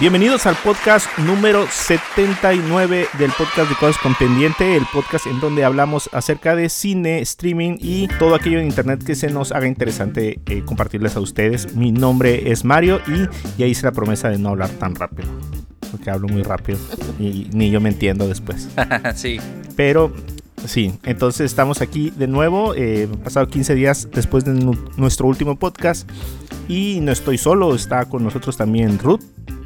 Bienvenidos al podcast número 79 del podcast de Cosas con Pendiente, el podcast en donde hablamos acerca de cine, streaming y todo aquello en internet que se nos haga interesante eh, compartirles a ustedes. Mi nombre es Mario y ya hice la promesa de no hablar tan rápido, porque hablo muy rápido y ni yo me entiendo después. sí. Pero sí, entonces estamos aquí de nuevo, eh, pasado 15 días después de nu- nuestro último podcast y no estoy solo, está con nosotros también Ruth.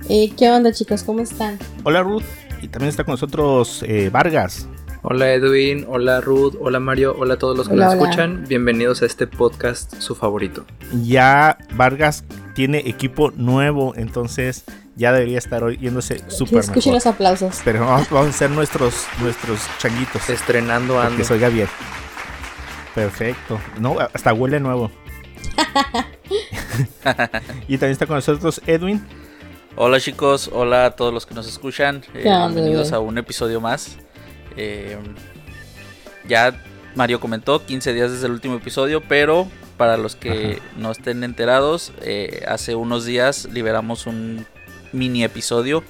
Eh, ¿Qué onda chicos? ¿Cómo están? Hola Ruth, y también está con nosotros eh, Vargas. Hola Edwin, hola Ruth, hola Mario, hola a todos los que Hola, nos hola. escuchan. Bienvenidos a este podcast, su favorito. Ya Vargas tiene equipo nuevo, entonces ya debería estar oyéndose Que súper escuchen mejor. los aplausos. Pero vamos, vamos a hacer nuestros, nuestros changuitos. Estrenando ando. que se oiga bien. Perfecto. No, hasta huele nuevo. y también está con nosotros Edwin. Hola chicos, hola a todos los que nos escuchan. eh, ¿Qué onda, bienvenidos a un episodio más. Eh, ya Mario comentó 15 días desde el último episodio, pero para los que no estén enterados, eh, hace unos días liberamos un mini episodio,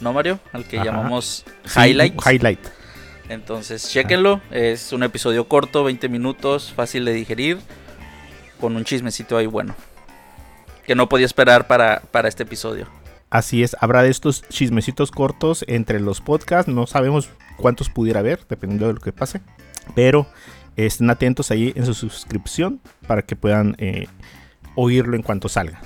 ¿no Mario? Al que Ajá. llamamos Sí, Highlights. highlight. Entonces, chequenlo. Es un episodio corto, 20 minutos, fácil de digerir, con un chismecito ahí bueno. Que no podía esperar para, para este episodio. Así es, habrá de estos chismecitos cortos entre los podcasts. No sabemos cuántos pudiera haber, dependiendo de lo que pase. Pero estén atentos ahí en su suscripción para que puedan eh, oírlo en cuanto salga.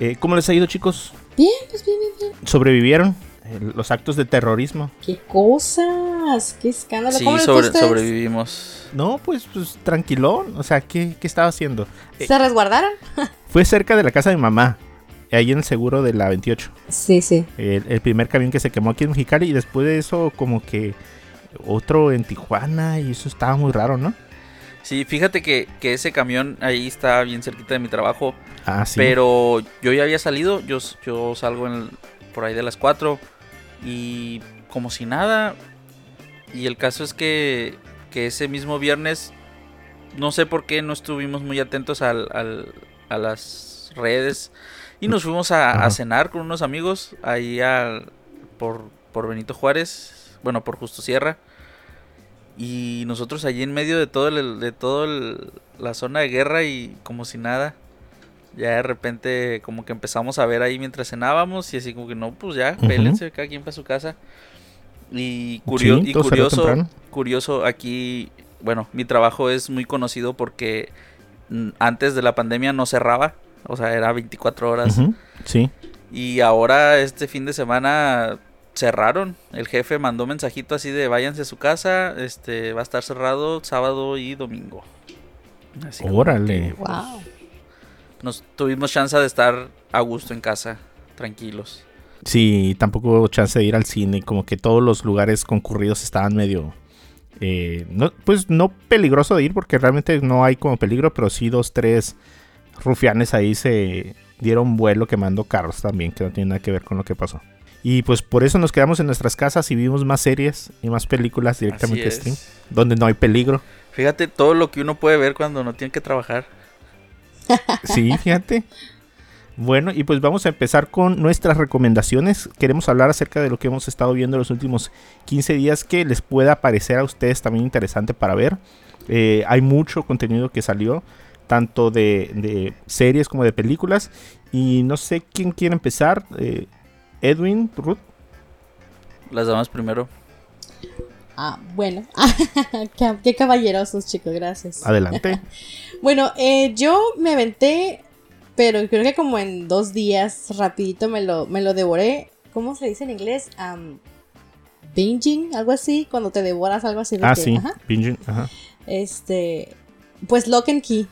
Eh, ¿Cómo les ha ido, chicos? Bien, pues bien, bien, bien. ¿Sobrevivieron eh, los actos de terrorismo? ¡Qué cosas! ¡Qué escándalo! Sí, sobrevivimos. No, pues, pues tranquilón. O sea, ¿qué, qué estaba haciendo? Eh, ¿Se resguardaron? fue cerca de la casa de mi mamá, ahí en el seguro de la 28. Sí, sí. El, el primer camión que se quemó aquí en Mexicali y después de eso como que otro en Tijuana y eso estaba muy raro, ¿no? Sí, fíjate que, que ese camión ahí está bien cerquita de mi trabajo. Ah, sí. Pero yo ya había salido. Yo, yo salgo en el- por ahí de las 4. Y como si nada. Y el caso es que, que ese mismo viernes. No sé por qué no estuvimos muy atentos al, al- a las redes. Y nos fuimos a, cenar con unos amigos ahí al, por, por Benito Juárez. Bueno, por Justo Sierra. Y nosotros allí en medio de todo el, de todo el- la zona de guerra y como si nada. Ya de repente como que empezamos a ver ahí mientras cenábamos y así como que no, pues ya, Ujú. pélense cada quien para su casa. Y, curio- Sí, y todo salió curioso, curioso aquí, bueno, mi trabajo es muy conocido porque antes de la pandemia no cerraba, o sea, era 24 horas. Sí. Y ahora este fin de semana cerraron. El jefe mandó mensajito así de váyanse a su casa, este va a estar cerrado sábado y domingo. Así Órale. que, pues, ¡Wow! Nos tuvimos chance de estar a gusto en casa, tranquilos. Sí, tampoco hubo chance de ir al cine, como que todos los lugares concurridos estaban medio... eh, no, pues no peligroso de ir porque realmente no hay como peligro, pero sí dos, tres rufianes ahí se dieron vuelo quemando carros también, que no tiene nada que ver con lo que pasó. Y pues por eso nos quedamos en nuestras casas y vimos más series y más películas directamente a stream, es. donde no hay peligro. Fíjate todo lo que uno puede ver cuando no tiene que trabajar. Sí, fíjate. Bueno, y pues vamos a empezar con nuestras recomendaciones. Queremos hablar acerca de lo que hemos estado viendo los últimos 15 días que les pueda parecer a ustedes también interesante para ver. Eh, hay mucho contenido que salió, tanto de, de series como de películas. Y no sé quién quiere empezar. Eh, Edwin, Ruth. Las damas primero. Ah, bueno. qué, qué caballerosos, chicos, gracias. Adelante. Bueno, eh, yo me aventé, pero creo que como en dos días, rapidito me lo, me lo devoré. ¿Cómo se dice en inglés? Um, binging, algo así, cuando te devoras algo así. de ah, que- sí. ajá. Binging, ajá. Este, pues Lock and Key.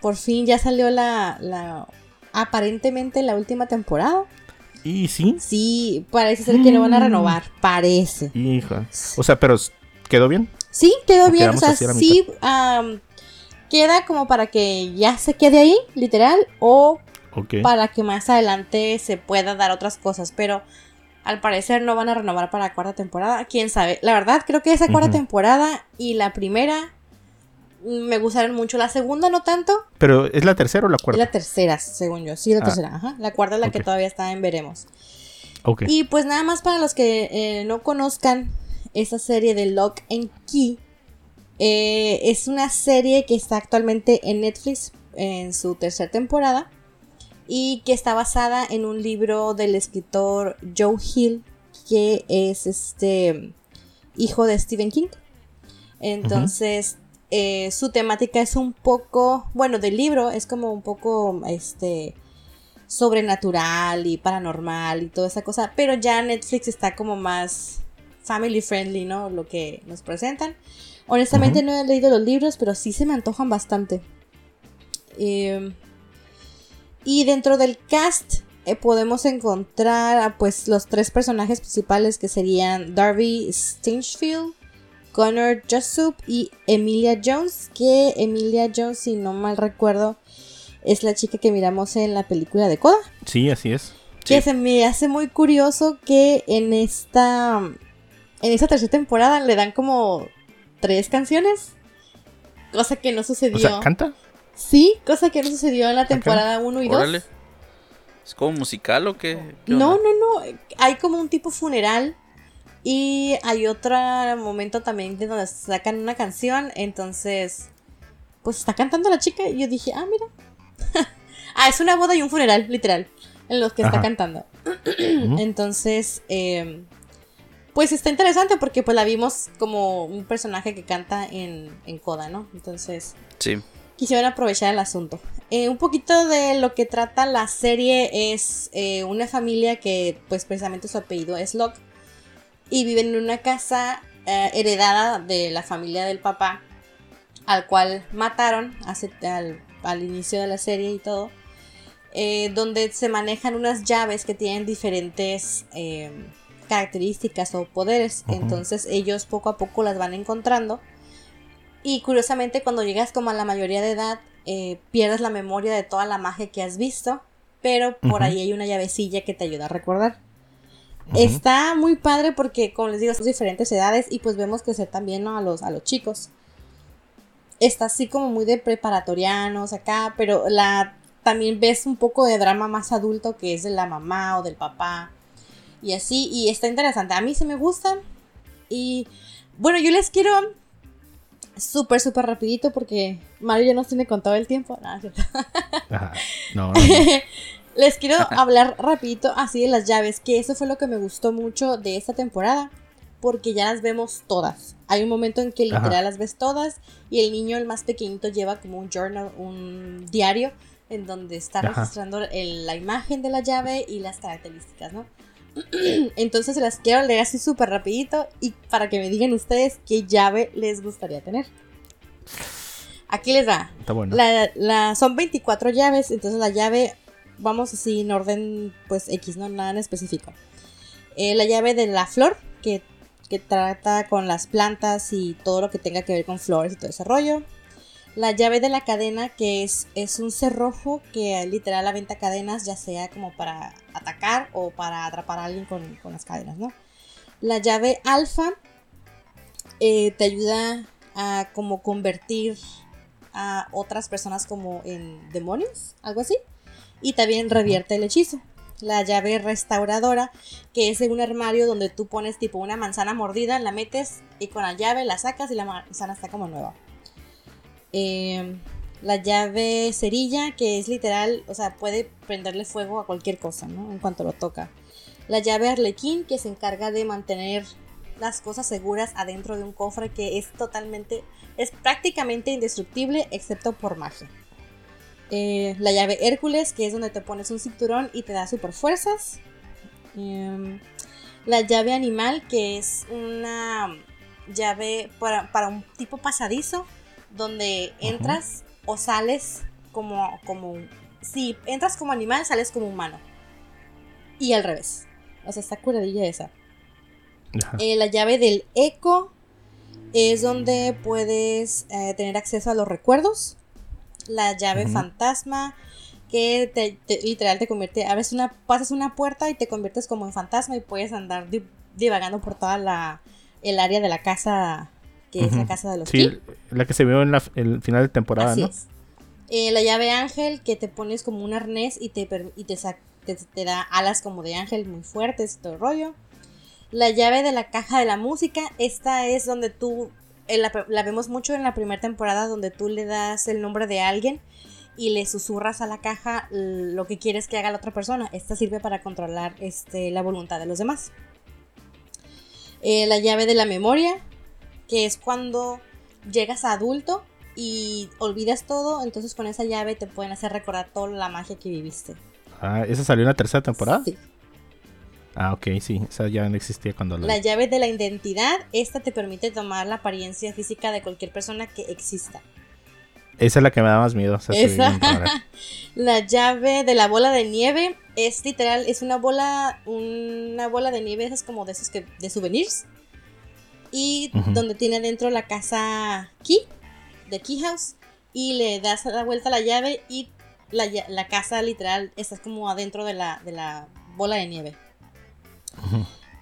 Por fin ya salió la, la, aparentemente la última temporada. Y sí. Sí, parece ser que lo van a renovar, parece. Hija. O sea, pero ¿quedó bien? Sí, quedó ¿O bien. O sea, sí queda como para que ya se quede ahí, literal, o para que más adelante se pueda dar otras cosas. Pero Al parecer no van a renovar para la cuarta temporada. Quién sabe. La verdad, creo que esa cuarta temporada y la primera mm, me gustaron mucho. La segunda no tanto. Pero ¿es la tercera o la cuarta? la tercera, según yo. Sí, la Ah. tercera. Ajá. La cuarta es la que todavía está en veremos. Ok. Y pues nada más para los que eh, no conozcan esa serie de Lock and Key. eh, es una serie que está actualmente en Netflix en su tercera temporada. Y que está basada en un libro del escritor Joe Hill. Que es este hijo de Stephen King. Entonces, eh, su temática es un poco, bueno, del libro es como un poco, este, sobrenatural y paranormal y toda esa cosa, pero ya Netflix está como más family friendly, ¿no? Lo que nos presentan. Honestamente no he leído los libros, pero sí se me antojan bastante. Eh, y dentro del cast eh, podemos encontrar a, pues los tres personajes principales que serían Darby Stinchfield, Connor Jessup y Emilia Jones, que Emilia Jones, si no mal recuerdo, es la chica que miramos en la película de Coda. Sí, así es. Que Sí. se me hace muy curioso que en esta en esta tercera temporada le dan como tres canciones. Cosa que no sucedió. O sea, ¿canta? Sí, cosa que no sucedió en la temporada 1 y 2. Órale. ¿Es como musical o qué? ¿Qué No, no, no. Hay como un tipo funeral. Y hay otro momento también de donde sacan una canción. Entonces, pues está cantando la chica. Y yo dije, ah, mira. ah, es una boda y un funeral, literal. En los que está cantando. Entonces, eh, pues está interesante porque pues la vimos como un personaje que canta en, en Coda, ¿no? Entonces, Sí. quisieron aprovechar el asunto. Eh, un poquito de lo que trata la serie es eh, una familia que pues precisamente su apellido es Locke y viven en una casa eh, heredada de la familia del papá al cual mataron hace, al, al inicio de la serie y todo. eh, donde se manejan unas llaves que tienen diferentes eh, características o poderes. Entonces ellos poco a poco las van encontrando. Y curiosamente cuando llegas como a la mayoría de edad, eh, pierdes la memoria de toda la magia que has visto. Pero por ahí hay una llavecilla que te ayuda a recordar. Ujú. Está muy padre porque, como les digo, son diferentes edades y pues vemos crecer también ¿no? a, los, a los chicos. Está así como muy de preparatorianos acá, pero la también ves un poco de drama más adulto que es de la mamá o del papá. Y así, y está interesante. A mí se me gustan. Y bueno, yo les quiero súper, súper rapidito porque Mario ya nos tiene contado el tiempo. Nada. No, no, no. Les quiero hablar rapidito así de las llaves, que eso fue lo que me gustó mucho de esta temporada, porque ya las vemos todas. Hay un momento en que Ajá. literal las ves todas y el niño, el más pequeñito, lleva como un journal, un diario, en donde está Ajá. registrando el- la imagen de la llave y las características, ¿no? Entonces se las quiero leer así súper rapidito y para que me digan ustedes qué llave les gustaría tener. Aquí les va. Está bueno. La, la- son 24 llaves, entonces la llave, vamos así en orden, pues X, no nada en específico. Eh, la llave de la flor, que, que trata con las plantas y todo lo que tenga que ver con flores y todo ese rollo. La llave de la cadena, que es, es un cerrojo que literal aventa cadenas, ya sea como para atacar o para atrapar a alguien con, con las cadenas, ¿no? La llave alfa eh, te ayuda a como convertir a otras personas como en demonios, algo así. Y también revierte el hechizo. La llave restauradora, que es un armario donde tú pones tipo una manzana mordida, la metes y con la llave la sacas y la manzana está como nueva. Eh, la llave cerilla, que es literal, o sea, puede prenderle fuego a cualquier cosa, ¿no? En cuanto lo toca. La llave arlequín, que se encarga de mantener las cosas seguras adentro de un cofre que es totalmente, es prácticamente indestructible excepto por magia. Eh, la llave Hércules, que es donde te pones un cinturón y te da super fuerzas. Em, la llave animal, que es una llave para, para un tipo pasadizo, donde entras o sales como, como... Si entras como animal, sales como humano. Y al revés. O sea, está curadilla esa. Eh, la llave del eco es donde puedes eh, tener acceso a los recuerdos. La llave fantasma que te, te- literal te convierte, abres una, pasas una puerta y te conviertes como en fantasma y puedes andar di- divagando por toda la, el área de la casa, que es la casa de los Sí, la que se vio en la, el final de temporada, Así ¿no? es. Eh, la llave ángel, que te pones como un arnés y te, y te, te, te da alas como de ángel muy fuertes y todo el rollo. La llave de la caja de la música, esta es donde tú, la, la vemos mucho en la primera temporada, donde tú le das el nombre de alguien y le susurras a la caja lo que quieres que haga la otra persona. Esta sirve para controlar este, la voluntad de los demás. Eh, la llave de la memoria, que es cuando llegas a adulto y olvidas todo, entonces con esa llave te pueden hacer recordar toda la magia que viviste. Ah, ¿esa salió en la tercera temporada? Sí. Ah, ok, sí, esa ya no existía cuando la... La llave de la identidad, esta te permite tomar la apariencia física de cualquier persona que exista. Esa es la que me da más miedo. o sea, Esa. La llave de la bola de nieve es literal, es una bola, una bola de nieve, esas como de esos que, de souvenirs. Y donde tiene dentro la casa Key, de Key House. Y le das la vuelta a la llave y la, casa literal está como adentro de la, de la bola de nieve.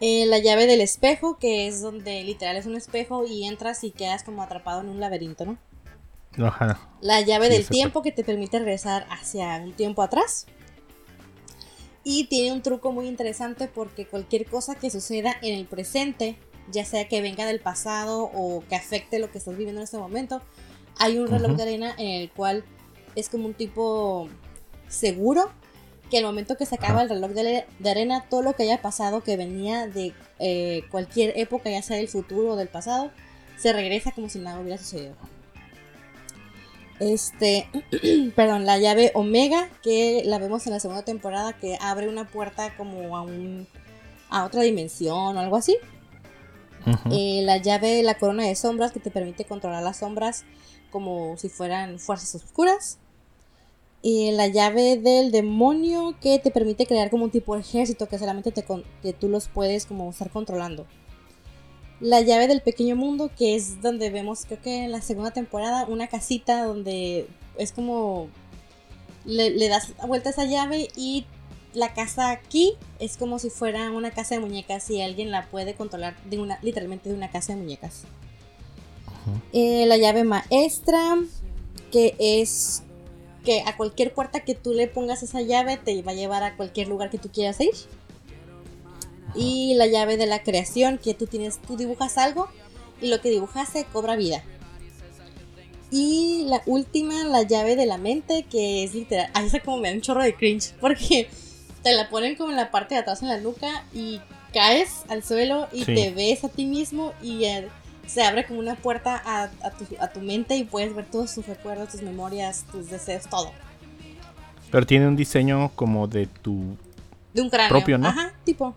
Eh, la llave del espejo, que es donde literal es un espejo y entras y quedas como atrapado en un laberinto, ¿no? Ajá. La llave Sí, del tiempo que te permite regresar hacia un tiempo atrás. Y tiene un truco muy interesante porque cualquier cosa que suceda en el presente, ya sea que venga del pasado o que afecte lo que estás viviendo en este momento, hay un reloj de arena en el cual es como un tipo seguro que al momento que se acaba el reloj de, de arena, todo lo que haya pasado que venía de eh, cualquier época, ya sea del futuro o del pasado, se regresa como si nada hubiera sucedido. Este, perdón, la llave Omega, que la vemos en la segunda temporada, que abre una puerta como a un a otra dimensión o algo así. Eh, la llave de la corona de sombras, que te permite controlar las sombras como si fueran fuerzas oscuras. Y la llave del demonio, que te permite crear como un tipo de ejército que solamente te con- que tú los puedes como estar controlando. La llave del pequeño mundo, que es donde vemos, creo que en la segunda temporada, una casita donde es como le, le das vuelta a esa llave y la casa aquí es como si fuera una casa de muñecas y alguien la puede controlar de una, literalmente de una casa de muñecas. Eh, la llave maestra, que es que a cualquier puerta que tú le pongas esa llave te va a llevar a cualquier lugar que tú quieras ir. Y la llave de la creación, que tú tienes, tú dibujas algo y lo que dibujaste cobra vida. Y la última, la llave de la mente, que es literal. Ahí está como me da un chorro de cringe. Porque te la ponen como en la parte de atrás en la nuca y caes al suelo y Sí. te ves a ti mismo y se abre como una puerta a, a tu, a tu mente y puedes ver todos tus recuerdos, tus memorias, tus deseos, todo. Pero tiene un diseño como de tu... De un cráneo. Propio, ¿no? Ajá, tipo.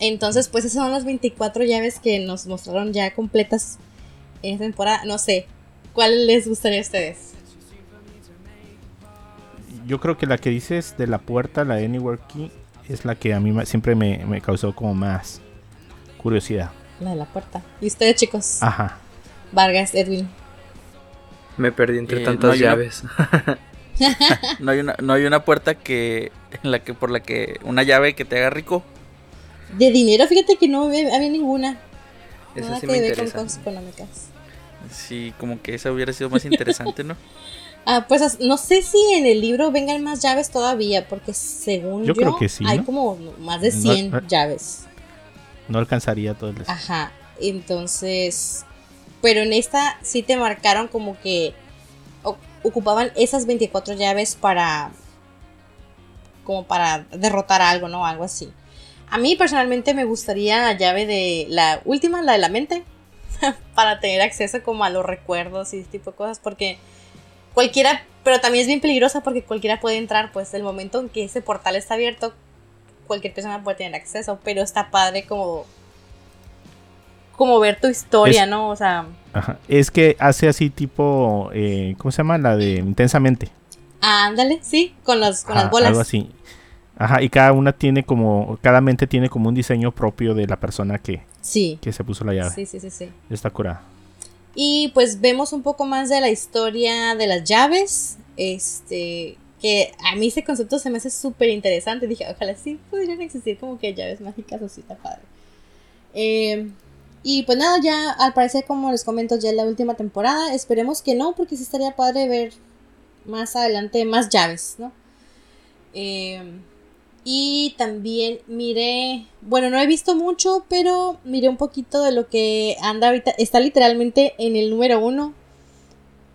Entonces, pues esas son las 24 llaves que nos mostraron ya completas en esta temporada. No sé, ¿cuál les gustaría a ustedes? Yo creo que la que dices de la puerta, la Anywhere Key, es la que a mí siempre me, me causó como más curiosidad. La de la puerta. ¿Y ustedes, chicos? Ajá. Vargas, Edwin. Me perdí entre Eh, tantas no hay una- llaves. No hay una, no hay una puerta que, en la que por la que una llave que te haga rico. De dinero, fíjate que no había, ninguna. Esa Nada sí que me ver con cosas económicas. Sí, como que esa hubiera sido más interesante, ¿no? Ah, pues no sé si en el libro vengan más llaves todavía, porque según yo, Yo creo que sí, hay ¿no? como más de No, 100 no. llaves. No alcanzaría todo el... Ajá, entonces, pero en esta sí te marcaron como que ocupaban esas 24 llaves para, como para derrotar algo, ¿no? Algo así. A mí personalmente me gustaría la llave de la última, la de la mente, para tener acceso como a los recuerdos y ese tipo de cosas, porque cualquiera, pero también es bien peligrosa porque cualquiera puede entrar, pues el momento en que ese portal está abierto, cualquier persona puede tener acceso, pero está padre como como ver tu historia, Es- ¿no? O sea, Ajá. Es que hace así tipo... eh, ¿Cómo se llama? La de Intensamente. ándale, sí, con las con Ajá, las bolas. Algo así. Ajá, y cada una tiene como... Cada mente tiene como un diseño propio de la persona que, Sí. que se puso la llave. Sí, sí, sí, sí. Está curada. Y pues vemos un poco más de la historia de las llaves. Este, Que a mí ese concepto se me hace súper interesante. Dije, ojalá sí pudieran existir como que llaves mágicas así, está padre. Eh, y pues nada, ya al parecer, como les comento, ya es la última temporada. Esperemos que no, porque sí estaría padre ver más adelante más llaves, ¿no? Eh, y también miré, bueno, no he visto mucho, pero miré un poquito de lo que anda ahorita. Está literalmente en el número uno,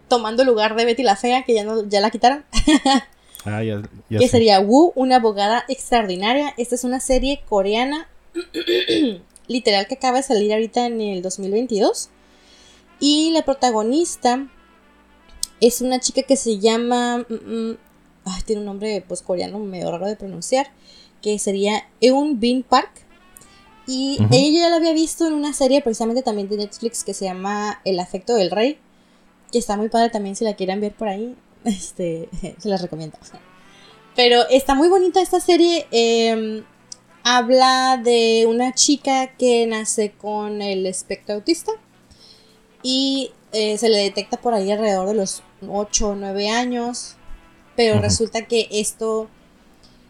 tomando lugar de Betty la Fea, que ya, no, ya la quitaron. Ah, ya, ya que sé. sería Wu, una abogada extraordinaria. Esta es una serie coreana, literal, que acaba de salir ahorita en el 2022. Y la protagonista es una chica que se llama. mm, mm, ay, tiene un nombre pues coreano medio raro de pronunciar. Que sería Eun Bin Park. Y Ujú. ella ya la había visto en una serie precisamente también de Netflix que se llama El afecto del rey. Que está muy padre también si la quieren ver por ahí. Este, se las recomiendo. Pero está muy bonita esta serie. eh, habla de una chica que nace con el espectro autista. Y eh, se le detecta por ahí alrededor de los 8 o 9 años. Pero resulta que esto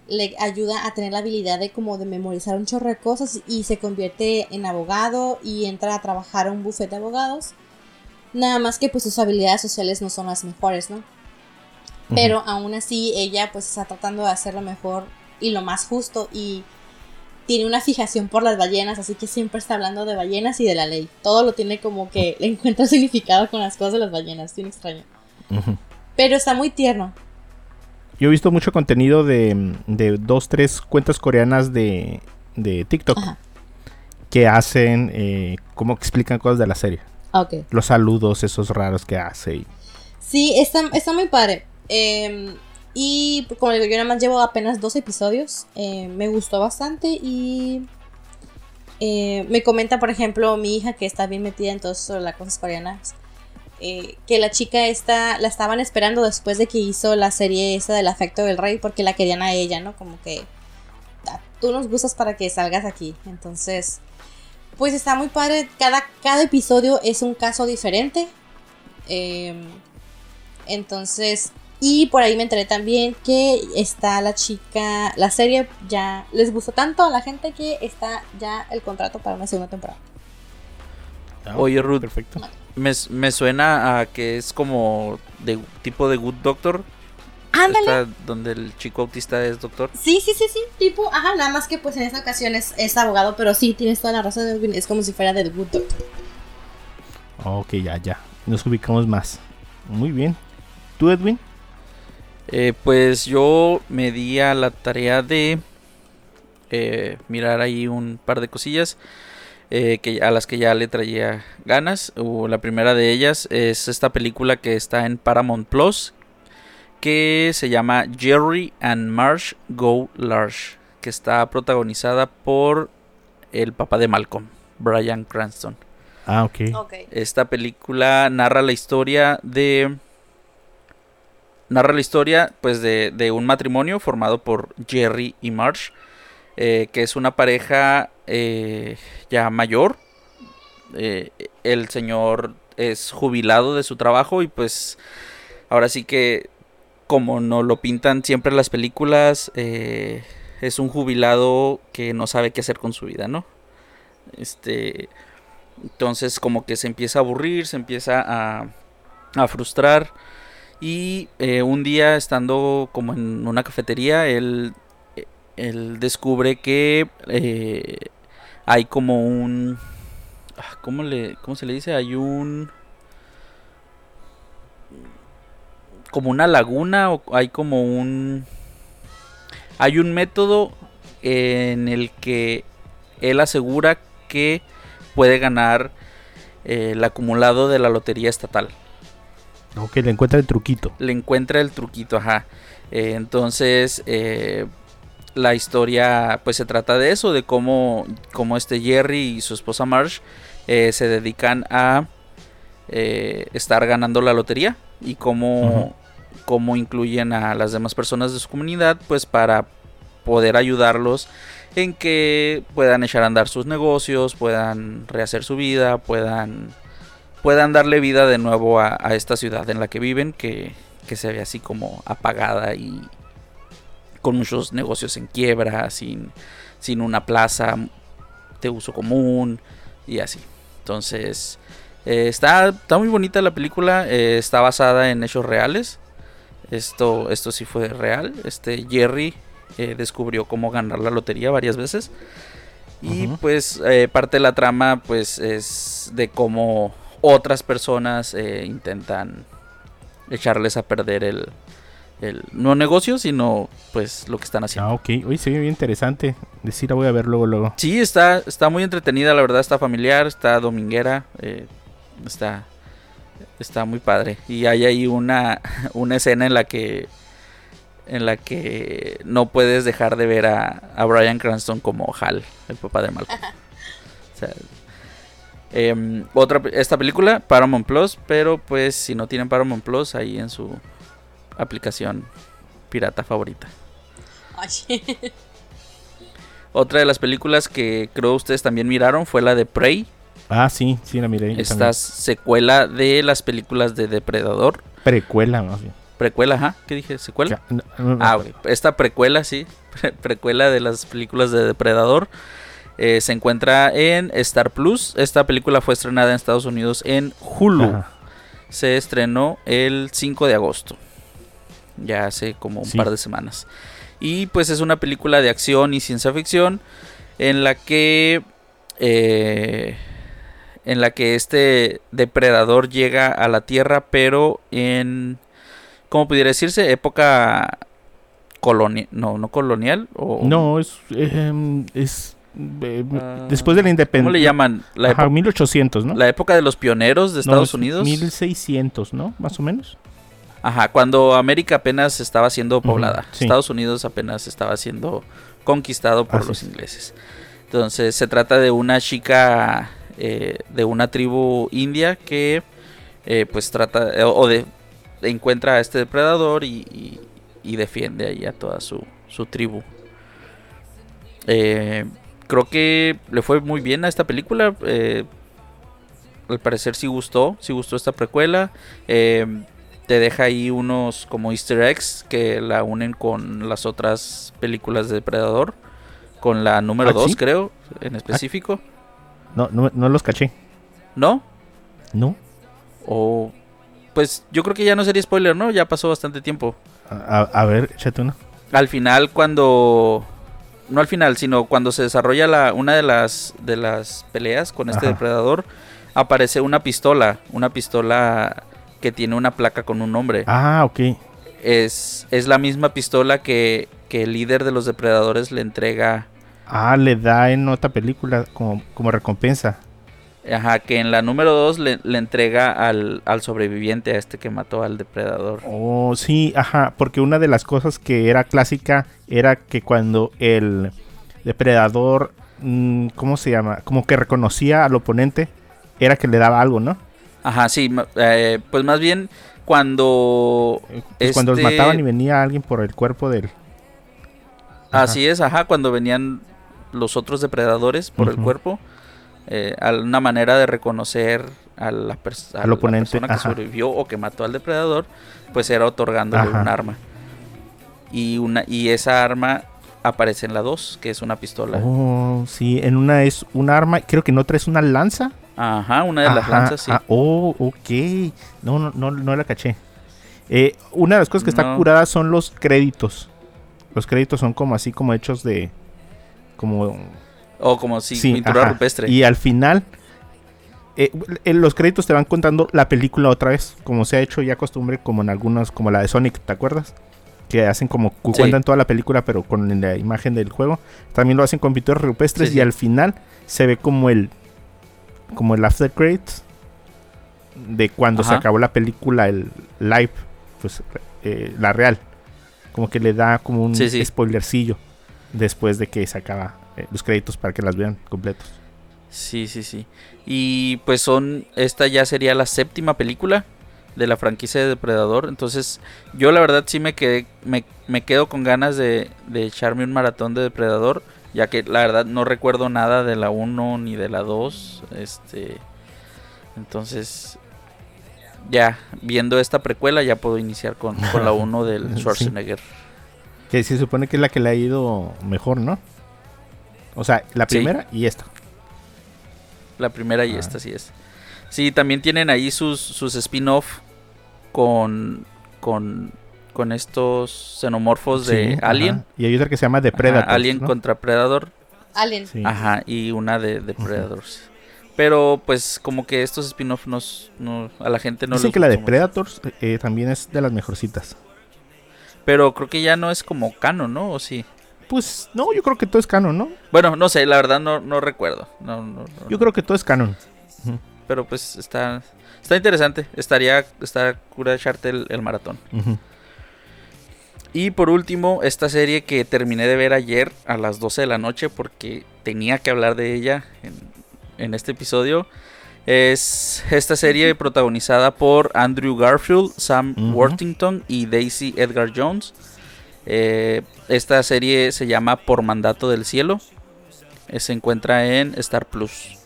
le ayuda a tener la habilidad de como de memorizar un chorro de cosas y se convierte en abogado y entra a trabajar a un bufete de abogados. Nada más que pues sus habilidades sociales no son las mejores, ¿no? Pero aún así ella pues está tratando de hacer lo mejor y lo más justo y tiene una fijación por las ballenas, así que siempre está hablando de ballenas y de la ley. Todo lo tiene como que le encuentra significado con las cosas de las ballenas, bien extraño. Pero está muy tierno. Yo he visto mucho contenido de, de dos, tres cuentas coreanas de, de TikTok Ajá. que hacen, eh, como que explican cosas de la serie. Los saludos esos raros que hace. y- Sí, está, está muy padre. Eh, y como les digo, yo nada más llevo apenas dos episodios. Eh, me gustó bastante y eh, me comenta, por ejemplo, mi hija que está bien metida en todo eso de las cosas coreanas. eh, que la chica esta la estaban esperando después de que hizo la serie esa del afecto del rey porque la querían a ella, ¿no? Como que "Ah, tú nos gustas para que salgas aquí. Entonces, pues está muy padre. Cada, cada episodio es un caso diferente. Em, entonces, y por ahí me enteré también que está la chica, la serie ya les gustó tanto a la gente que está ya el contrato para una segunda temporada. Oye, Ruth. Perfecto. Me, me suena a que es como de tipo de Good Doctor. Ándale. Donde el chico autista es doctor. Sí, sí, sí, sí, tipo, ajá, nada más que pues en esta ocasión es, es abogado, pero sí, tienes toda la razón, Edwin, es como si fuera de Good Doctor. Ok, ya, ya. Nos ubicamos más. Muy bien. ¿Tú, Edwin? Eh, pues yo me di a la tarea de eh, mirar ahí un par de cosillas eh, que, a las que ya le traía ganas. O la primera de ellas es esta película que está en Paramount Plus que se llama Jerry and Marsh Go Large, que está protagonizada por el papá de Malcolm, Brian Cranston. Ah, ok. Ok. Esta película narra la historia de. Narra la historia, pues, de, de un matrimonio formado por Jerry y Marsh. eh, que es una pareja eh, ya mayor. Eh, el señor es jubilado de su trabajo y pues ahora sí que como nos lo pintan siempre las películas, eh, es un jubilado que no sabe qué hacer con su vida, ¿no? Este, entonces como que se empieza a aburrir, se empieza a, a frustrar. Y eh, un día estando como en una cafetería, él, él descubre que eh, hay como un... ah, ¿Cómo, le, ¿Cómo se le dice? Hay un... Como una laguna o hay como un... Hay un método en el que él asegura que puede ganar eh, el acumulado de la lotería estatal. Ok, le encuentra el truquito. Le encuentra el truquito, ajá. Eh, entonces, eh, la historia pues se trata de eso, de cómo, cómo este Jerry y su esposa Marsh se dedican a estar ganando la lotería y cómo. Cómo incluyen a las demás personas de su comunidad pues para poder ayudarlos en que puedan echar a andar sus negocios, puedan rehacer su vida, puedan puedan darle vida de nuevo a, esta ciudad en la que viven, que, que se ve así como apagada y con muchos negocios en quiebra, sin, sin una plaza de uso común y así. Entonces, eh, está, está muy bonita la película, eh, está basada en hechos reales. Esto, esto sí fue real. Este Jerry eh, descubrió cómo ganar la lotería varias veces. Y pues eh, parte de la trama pues es de cómo otras personas eh, intentan echarles a perder el, el no negocio, sino pues lo que están haciendo. Ah, ok. Oye, se ve bien interesante. Decir, la voy a ver luego, luego. Sí, está, está muy entretenida, la verdad, está familiar, está dominguera, eh, está, está muy padre. Y hay ahí una, una escena en la que en la que no puedes dejar de ver a, a Brian Cranston como Hal, el papá de Malcolm. O sea, em, otra, esta película, Paramount Plus, pero pues si no tienen Paramount Plus, ahí en su aplicación pirata favorita. Otra de las películas que creo ustedes también miraron fue la de Prey. Ah, sí, sí, la miré. Esta también. secuela de las películas de Depredador. Precuela, más bien. Precuela, ajá. ¿Qué dije? ¿Secuela? Ya, no, no, no, Ah. Esta precuela, sí. pre- precuela de las películas de Depredador. eh, se encuentra en Star Plus. Esta película fue estrenada en Estados Unidos en Hulu. Ajá. Se estrenó el 5 de agosto. Ya hace como un Sí. par de semanas. Y pues es una película de acción y ciencia ficción. En la que. eh, en la que este depredador llega a la Tierra, pero en. ¿Cómo pudiera decirse? Época colonial. No, no colonial. O, No, es. eh, es eh, Ah, después de la independencia. ¿Cómo le llaman? La, Ajá, época- 1800, ¿no? la época de los pioneros de Estados es Unidos. 1600, ¿no? Más o menos. Ajá, cuando América apenas estaba siendo poblada. sí. Estados Unidos apenas estaba siendo conquistado por Así los es. ingleses. Entonces se trata de una chica eh, de una tribu india que eh, pues trata eh, o de encuentra a este depredador y, y- y defiende ahí a toda su, su tribu. Eh, creo que le fue muy bien a esta película. eh, al parecer sí gustó, sí gustó esta precuela. Te deja ahí unos como easter eggs que la unen con las otras películas de Depredador. Con la número ¿Ah, 2 sí? creo, en específico. No, no, no los caché. ¿No? No. O... Pues yo creo que ya no sería spoiler, ¿no? Ya pasó bastante tiempo. A, ver, échate. Al final cuando... No al final, sino cuando se desarrolla la, una de las, de las peleas con este Ajá. depredador, aparece una pistola. Una pistola que tiene una placa con un nombre. Ah, ok. es, es la misma pistola que, que el líder de los depredadores le entrega. Ah, le da en otra película como, como recompensa. Ajá, que en la número 2 le, le entrega al, al sobreviviente, a este que mató al depredador. Oh, sí, ajá, porque una de las cosas que era clásica era que cuando el depredador, mm, ¿cómo se llama? Como que reconocía al oponente, era que le daba algo, ¿no? Ajá, sí, eh, pues más bien cuando... Eh, pues Cuando los Este- mataban y venía alguien por el cuerpo del... Ajá. Así es, ajá, cuando venían los otros depredadores por el cuerpo. eh, a una manera de reconocer a la, a Al la oponente, persona que ajá. sobrevivió o que mató al depredador, pues era otorgándole Ajá. un arma. Y, una, y esa arma aparece en la 2, que es una pistola. Oh, sí, en una es un arma, creo que en otra es una lanza. Ajá, una de las lanzas, sí. ah, oh, ok. No, no, no, no la caché. Eh, una de las cosas que está curada son los créditos. Los créditos son como así, como hechos de... Como... O como si sí, pintura ajá. rupestre. Y al final... eh, en los créditos te van contando la película otra vez. Como se ha hecho ya costumbre, como en algunas, como la de Sonic, ¿te acuerdas? Que hacen como Sí. cuentan toda la película, pero con la imagen del juego. También lo hacen con pintores rupestres Sí, y al final se ve como el como el after credits de cuando se acabó la película, el live, pues eh, la real. Como que le da como un spoilercillo después de que se acaba eh, los créditos para que las vean completos. Sí, sí, sí. Y pues son, esta ya sería la séptima película de la franquicia de Depredador. Entonces yo la verdad sí me, quedé, me, me quedo con ganas de, de echarme un maratón de Depredador. Ya que la verdad no recuerdo nada de la 1 ni de la 2. Este, entonces ya viendo esta precuela ya puedo iniciar con, con la 1 del Sí. Que se supone que es la que le ha ido mejor, ¿no? O sea, la Sí. primera y esta. La primera y Ah. esta sí es. Sí, también tienen ahí sus, sus spin-off con, con, con estos xenomorfos de Sí, Alien. ajá. Y hay otra que se llama Predator. Alien contra Predator. Alien. Sí. Ajá, y una de, de Predators. Pero pues como que estos spin-off nos, no, a la gente no Dicen les que la de. Predators eh, también es de las mejorcitas. Pero creo que ya no es como canon, ¿no? ¿O sí? Pues no, yo creo que todo es canon, ¿no? Bueno, no sé, la verdad no, no recuerdo. No, no, no, Yo creo que todo es canon. Pero pues está, está interesante. Estaría, está cura echarte el, el maratón. Y por último, esta serie que terminé de ver ayer a las 12 de la noche porque tenía que hablar de ella en, en este episodio. Es esta serie protagonizada por Andrew Garfield, Sam. Worthington y Daisy Edgar Jones. Eh, esta serie se llama Por Mandato del Cielo. Eh, se encuentra en Star Plus.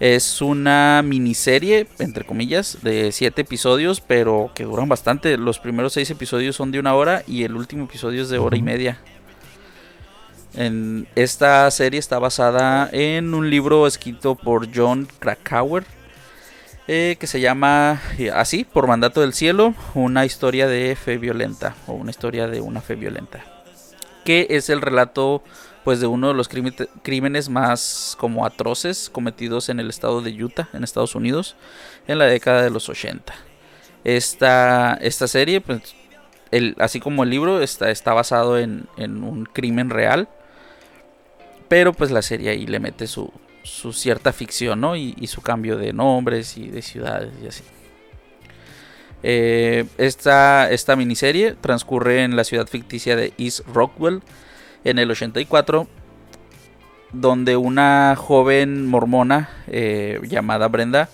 Es una miniserie, entre comillas, de siete episodios, pero que duran bastante. Los primeros seis episodios son de una hora y el último episodio es de hora y media. En esta serie está basada en un libro escrito por John Krakauer, eh, que se llama eh, así, Por Mandato del Cielo, una historia de fe violenta, o una historia de una fe violenta. Que es el relato pues de uno de los crímenes- más como atroces cometidos en el estado de Utah, en Estados Unidos, en la década de los 80. Esta, esta serie, pues, el, así como el libro, está, está basado en, en un crimen real, pero pues la serie ahí le mete su, su cierta ficción, ¿no? Y, y su cambio de nombres y de ciudades y así. Eh, esta, esta miniserie transcurre en la ciudad ficticia de East Rockwell en el 84, donde una joven mormona eh, llamada Brenda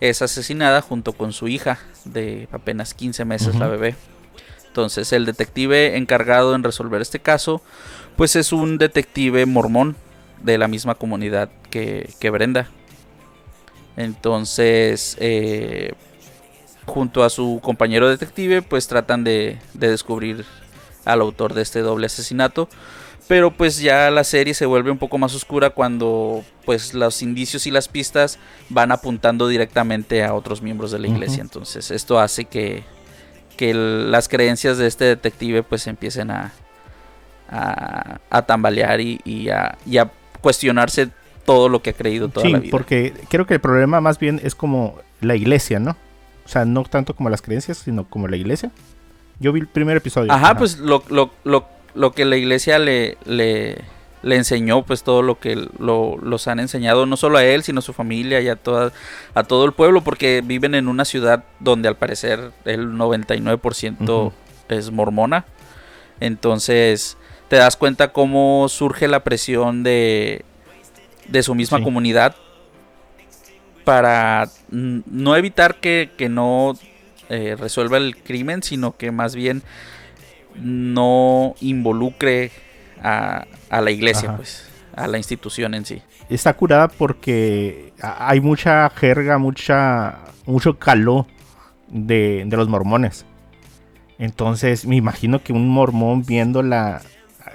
es asesinada junto con su hija de apenas 15 meses, la bebé. Entonces el detective encargado en resolver este caso, pues es un detective mormón de la misma comunidad que, que Brenda. Entonces, eh, junto a su compañero detective, pues tratan de, de descubrir al autor de este doble asesinato. Pero pues ya la serie se vuelve un poco más oscura cuando pues los indicios y las pistas van apuntando directamente a otros miembros de la iglesia. Entonces esto hace que, que el- las creencias de este detective pues empiecen a, a, a tambalear y, y a, y a cuestionarse todo lo que ha creído toda Sí, la vida. porque creo que el problema más bien es como la iglesia, ¿no? O sea, no tanto como las creencias, sino como la iglesia. Yo vi el primer episodio. Ajá, pues lo, lo, lo, lo que la iglesia le, le, le enseñó, pues todo lo que lo, los han enseñado, no solo a él, sino a su familia y a, toda, a todo el pueblo, porque viven en una ciudad donde al parecer el 99% Ujú. es mormona. Entonces te das cuenta cómo surge la presión de, de su misma Sí. comunidad para no evitar que, que no eh, resuelva el crimen, sino que más bien no involucre a, a la iglesia, Ajá. pues, a la institución en sí. Está curada porque hay mucha jerga, mucha mucho caló de, de los mormones. Entonces, me imagino que un mormón viéndola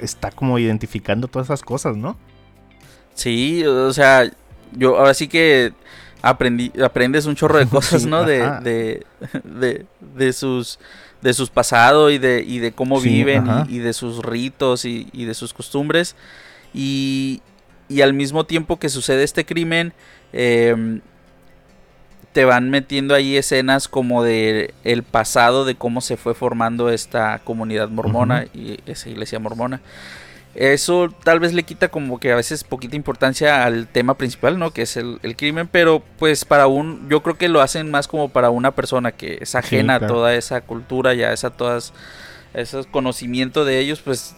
está como identificando todas esas cosas, ¿no? Sí, o sea, yo ahora sí que aprendí, aprendes un chorro de cosas, Sí, ¿no? De, de, de, de sus de sus pasados y de, y de cómo Sí, viven y, y de sus ritos y, y de sus costumbres. Y, y al mismo tiempo que sucede este crimen, em, te van metiendo ahí escenas como de el pasado de cómo se fue formando esta comunidad mormona y esa iglesia mormona. Eso tal vez le quita como que a veces poquita importancia al tema principal, ¿no? Que es el, el crimen, pero pues para un, yo creo que lo hacen más como para una persona que es ajena claro. a toda esa cultura y a esa todas, ese conocimiento de ellos, pues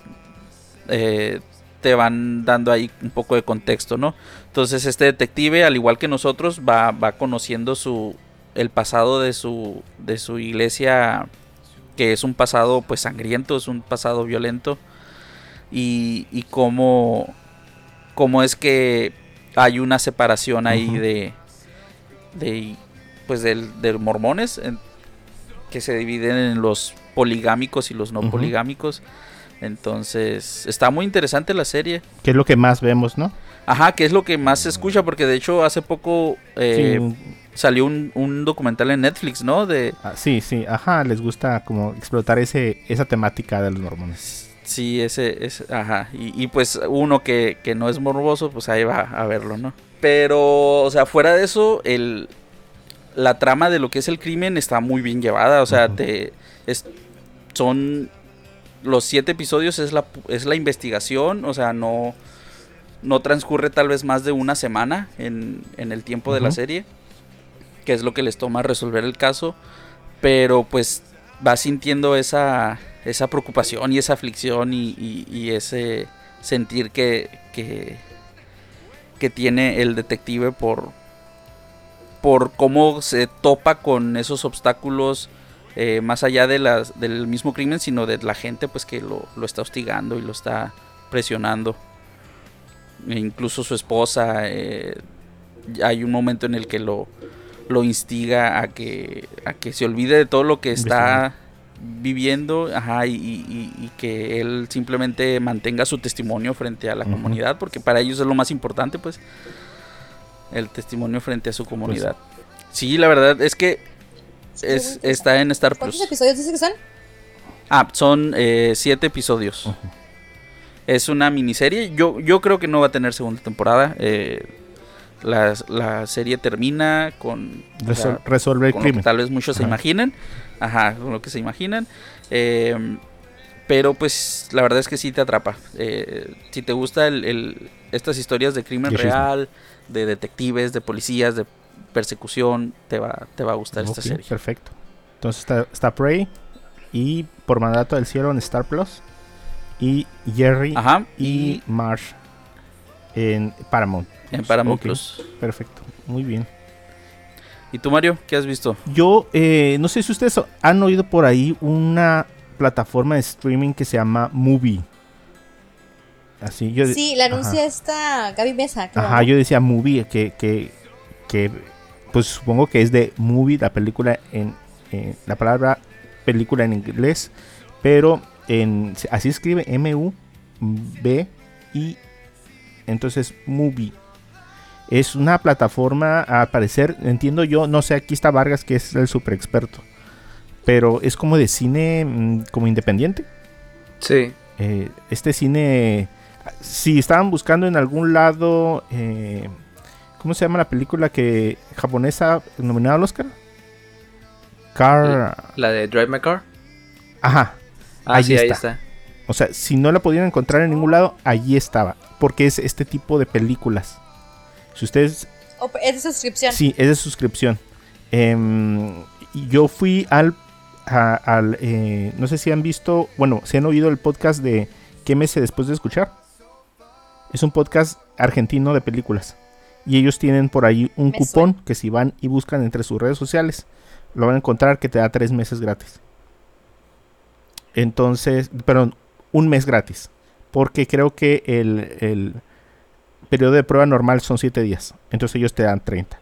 eh, te van dando ahí un poco de contexto, ¿no? Entonces este detective, al igual que nosotros, va, va conociendo su el pasado de su de su iglesia, que es un pasado pues sangriento, es un pasado violento y, y cómo, cómo es que hay una separación ahí de, de pues del, de mormones, en- que se dividen en los poligámicos y los no poligámicos. Entonces, está muy interesante la serie. Que es lo que más vemos, ¿no? Ajá, que es lo que más se escucha, porque de hecho hace poco eh, sí, salió un, un documental en Netflix, ¿no? De, ah, sí, sí, ajá, les gusta como explotar ese, esa temática de los mormones. Sí, ese, ese ajá. Y, y, pues uno que, que no es morboso, pues ahí va a verlo, ¿no? Pero, o sea, fuera de eso, el, la trama de lo que es el crimen está muy bien llevada. O sea, te, es, son los siete episodios es la, es la investigación, o sea, no, no transcurre tal vez más de una semana en, en el tiempo de la serie, que es lo que les toma resolver el caso, pero pues va sintiendo esa, esa preocupación y esa aflicción y, y- y ese sentir que, que, que tiene el detective por, por cómo se topa con esos obstáculos eh, más allá de las, del mismo crimen, sino de la gente pues que lo, lo está hostigando y lo está presionando. E incluso su esposa, eh, hay un momento en el que lo, lo instiga a que, a que se olvide de todo lo que está viviendo ajá, y, y- y que él simplemente mantenga su testimonio frente a la comunidad, porque para ellos es lo más importante, pues, el testimonio frente a su comunidad. sí, la verdad es que es, está en Star ¿Cuántos Plus. episodios dice que son? Ah, son eh, siete episodios. Es una miniserie. Yo, yo creo que no va a tener segunda temporada. eh, la, la serie termina con, Resol- resolver el con lo que crimen. tal vez muchos se imaginen. Ajá, con lo que se imaginan. Eh, pero pues la verdad es que sí te atrapa. Eh, si te gusta el, el- estas historias de crimen real, de detectives, de policías, de persecución, te va, te va a gustar esta serie. Perfecto. Entonces está, está Prey y por mandato del cielo en Star Plus y Jerry Ajá, y y Marsh en Paramount. en Paramount Plus. Perfecto, muy bien. ¿Y tú, Mario? ¿Qué has visto? Yo eh, no sé si ustedes han oído por ahí una plataforma de streaming que se llama Movie. Así yo Sí, la anuncia esta Gaby Mesa. Ajá, yo decía movie, que, que, que, pues supongo que es de movie, la película en, eh, la palabra película en inglés, pero en, así escribe M-U-B y entonces movie. Es una plataforma, al parecer, entiendo yo, no sé, aquí está Vargas que es el super experto, pero es como de cine mm, como independiente Sí. eh, este cine, si estaban buscando en algún lado, eh, ¿cómo se llama la película que japonesa nominada al Oscar? Car, La de Drive My Car. ajá. Ah, Ahí sí, ahí está. O sea, si no la podían encontrar en ningún lado, allí estaba, porque es este tipo de películas. Si ustedes es de suscripción. Sí, es de suscripción. Em, yo fui al, a- al eh, no sé si han visto, bueno, si han oído el podcast de ¿Qué meses después de escuchar? Es un podcast argentino de películas. Y ellos tienen por ahí un Me cupón que si van y buscan entre sus redes sociales, lo van a encontrar que te da tres meses gratis. Entonces, perdón, un mes gratis. Porque creo que el, el periodo de prueba normal son 7 días. Entonces ellos te dan 30.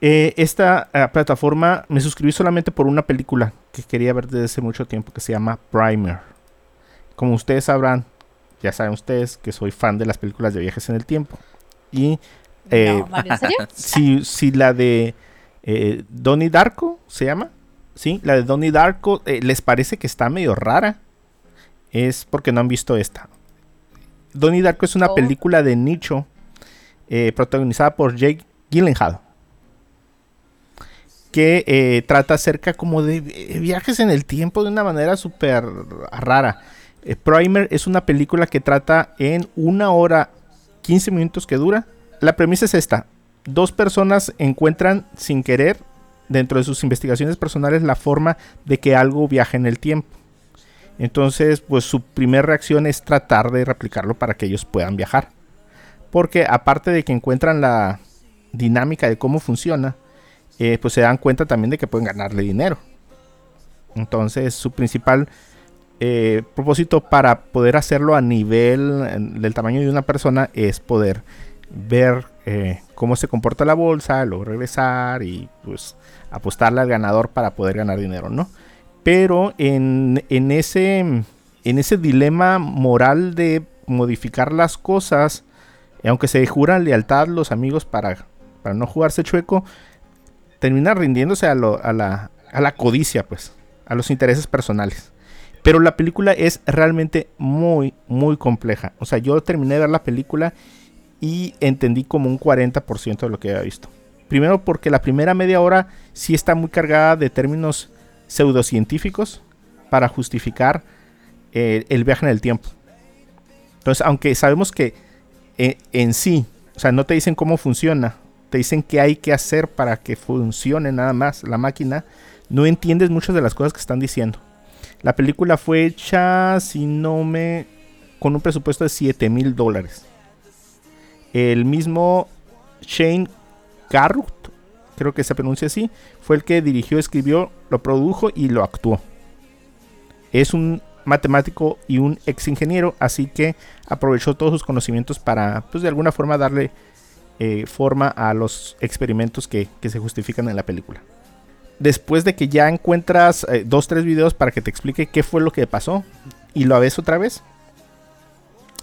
Eh, esta eh, plataforma me suscribí solamente por una película que quería ver desde hace mucho tiempo que se llama Primer. Como ustedes sabrán, ya saben ustedes que soy fan de las películas de viajes en el tiempo. Y eh, No, Mario, ¿en serio? si, si la de eh, Donnie Darko se llama, sí, la de Donnie Darko eh, les parece que está medio rara, es porque no han visto esta. Donnie Darko es una Oh. película de nicho eh, protagonizada por Jake Gyllenhaal que eh, trata acerca como de viajes en el tiempo de una manera súper rara. Eh, Primer es una película que trata en una hora 15 minutos que dura. La premisa es esta. Dos personas encuentran sin querer dentro de sus investigaciones personales la forma de que algo viaje en el tiempo. Entonces, pues su primera reacción es tratar de replicarlo para que ellos puedan viajar. Porque aparte de que encuentran la dinámica de cómo funciona, eh, pues se dan cuenta también de que pueden ganarle dinero. Entonces, su principal eh, propósito para poder hacerlo a nivel del tamaño de una persona es poder ver eh, cómo se comporta la bolsa, luego regresar y pues apostarle al ganador para poder ganar dinero, ¿no? Pero en, en, ese, en ese dilema moral de modificar las cosas, aunque se juran lealtad los amigos para, para no jugarse chueco, termina rindiéndose a, lo- a la, a la codicia, pues, a los intereses personales. Pero la película es realmente muy, muy compleja. O sea, yo terminé de ver la película y entendí como un 40% de lo que había visto. Primero porque la primera media hora sí está muy cargada de términos pseudocientíficos para justificar eh, el viaje en el tiempo. Entonces, aunque sabemos que eh, en sí, o sea, no te dicen cómo funciona, te dicen qué hay que hacer para que funcione nada más la máquina, no entiendes muchas de las cosas que están diciendo. La película fue hecha, si no me... con un presupuesto de 7 mil dólares. El mismo Shane Carruth, creo que se pronuncia así, fue el que dirigió, escribió, lo produjo y lo actuó. Es un matemático y un ex ingeniero, así que aprovechó todos sus conocimientos para, pues de alguna forma, darle eh, forma a los experimentos que, que se justifican en la película después de que ya encuentras eh, dos, tres videos para que te explique qué fue lo que pasó y lo ves otra vez,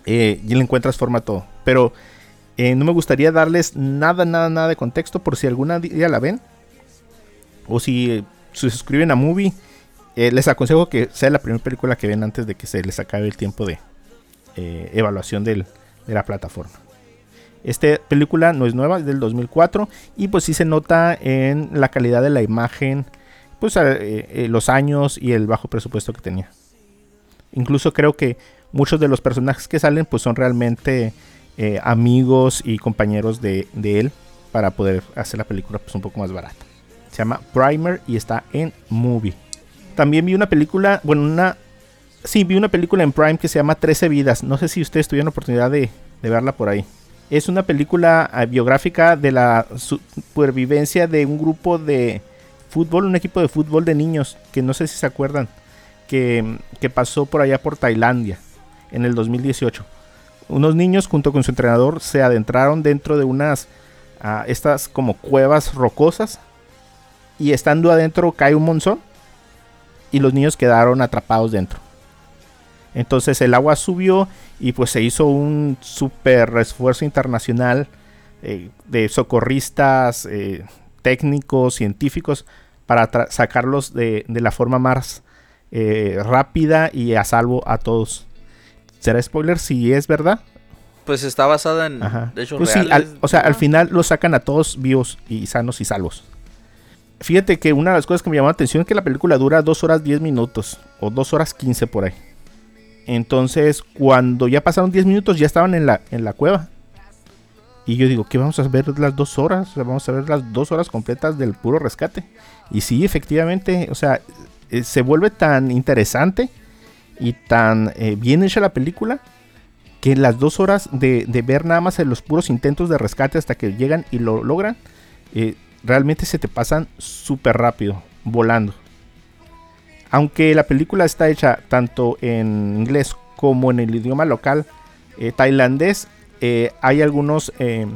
eh, y le encuentras forma a todo. Pero eh, no me gustaría darles nada, nada, nada de contexto por si alguna día la ven. O si se suscriben a Movie, eh, les aconsejo que sea la primera película que ven antes de que se les acabe el tiempo de eh, evaluación del- de la plataforma. Esta película no es nueva, es del 2004 y pues sí se nota en la calidad de la imagen, pues eh, eh, los años y el bajo presupuesto que tenía. Incluso creo que muchos de los personajes que salen pues son realmente eh, amigos y compañeros de, de él para poder hacer la película pues un poco más barata. Se llama Primer y está en Movie. También vi una película, bueno, una... Sí, vi una película en Prime que se llama 13 vidas. No sé si ustedes tuvieron oportunidad de, de verla por ahí. Es una película eh, biográfica de la supervivencia de un grupo de fútbol, un equipo de fútbol de niños, que no sé si se acuerdan, que, que pasó por allá por Tailandia en el 2018. Unos niños junto con su entrenador se adentraron dentro de unas, ah, estas como cuevas rocosas y estando adentro cae un monzón y los niños quedaron atrapados dentro. Entonces el agua subió y pues se hizo un super esfuerzo internacional eh, de socorristas, eh, técnicos, científicos para sacarlos de, de la forma más eh, rápida y a salvo a todos. ¿Será spoiler si es verdad? Pues está basada en Ajá. hechos Pues sí, reales. al- o sea, al final los sacan a todos vivos y sanos y salvos. Fíjate que una de las cosas que me llamó la atención es que la película dura 2 horas 10 minutos o 2 horas 15 por ahí. Entonces, cuando ya pasaron 10 minutos, ya estaban en la, en la cueva. Y yo digo, ¿qué vamos a ver las dos horas? Vamos a ver las dos horas completas del puro rescate. Y sí, efectivamente, o sea, eh, se vuelve tan interesante y tan eh, bien hecha la película que las dos horas de, de ver nada más en los puros intentos de rescate hasta que llegan y lo logran, eh, realmente se te pasan súper rápido, volando. Aunque la película está hecha tanto en inglés como en el idioma local eh, tailandés, eh, hay algunos... eh,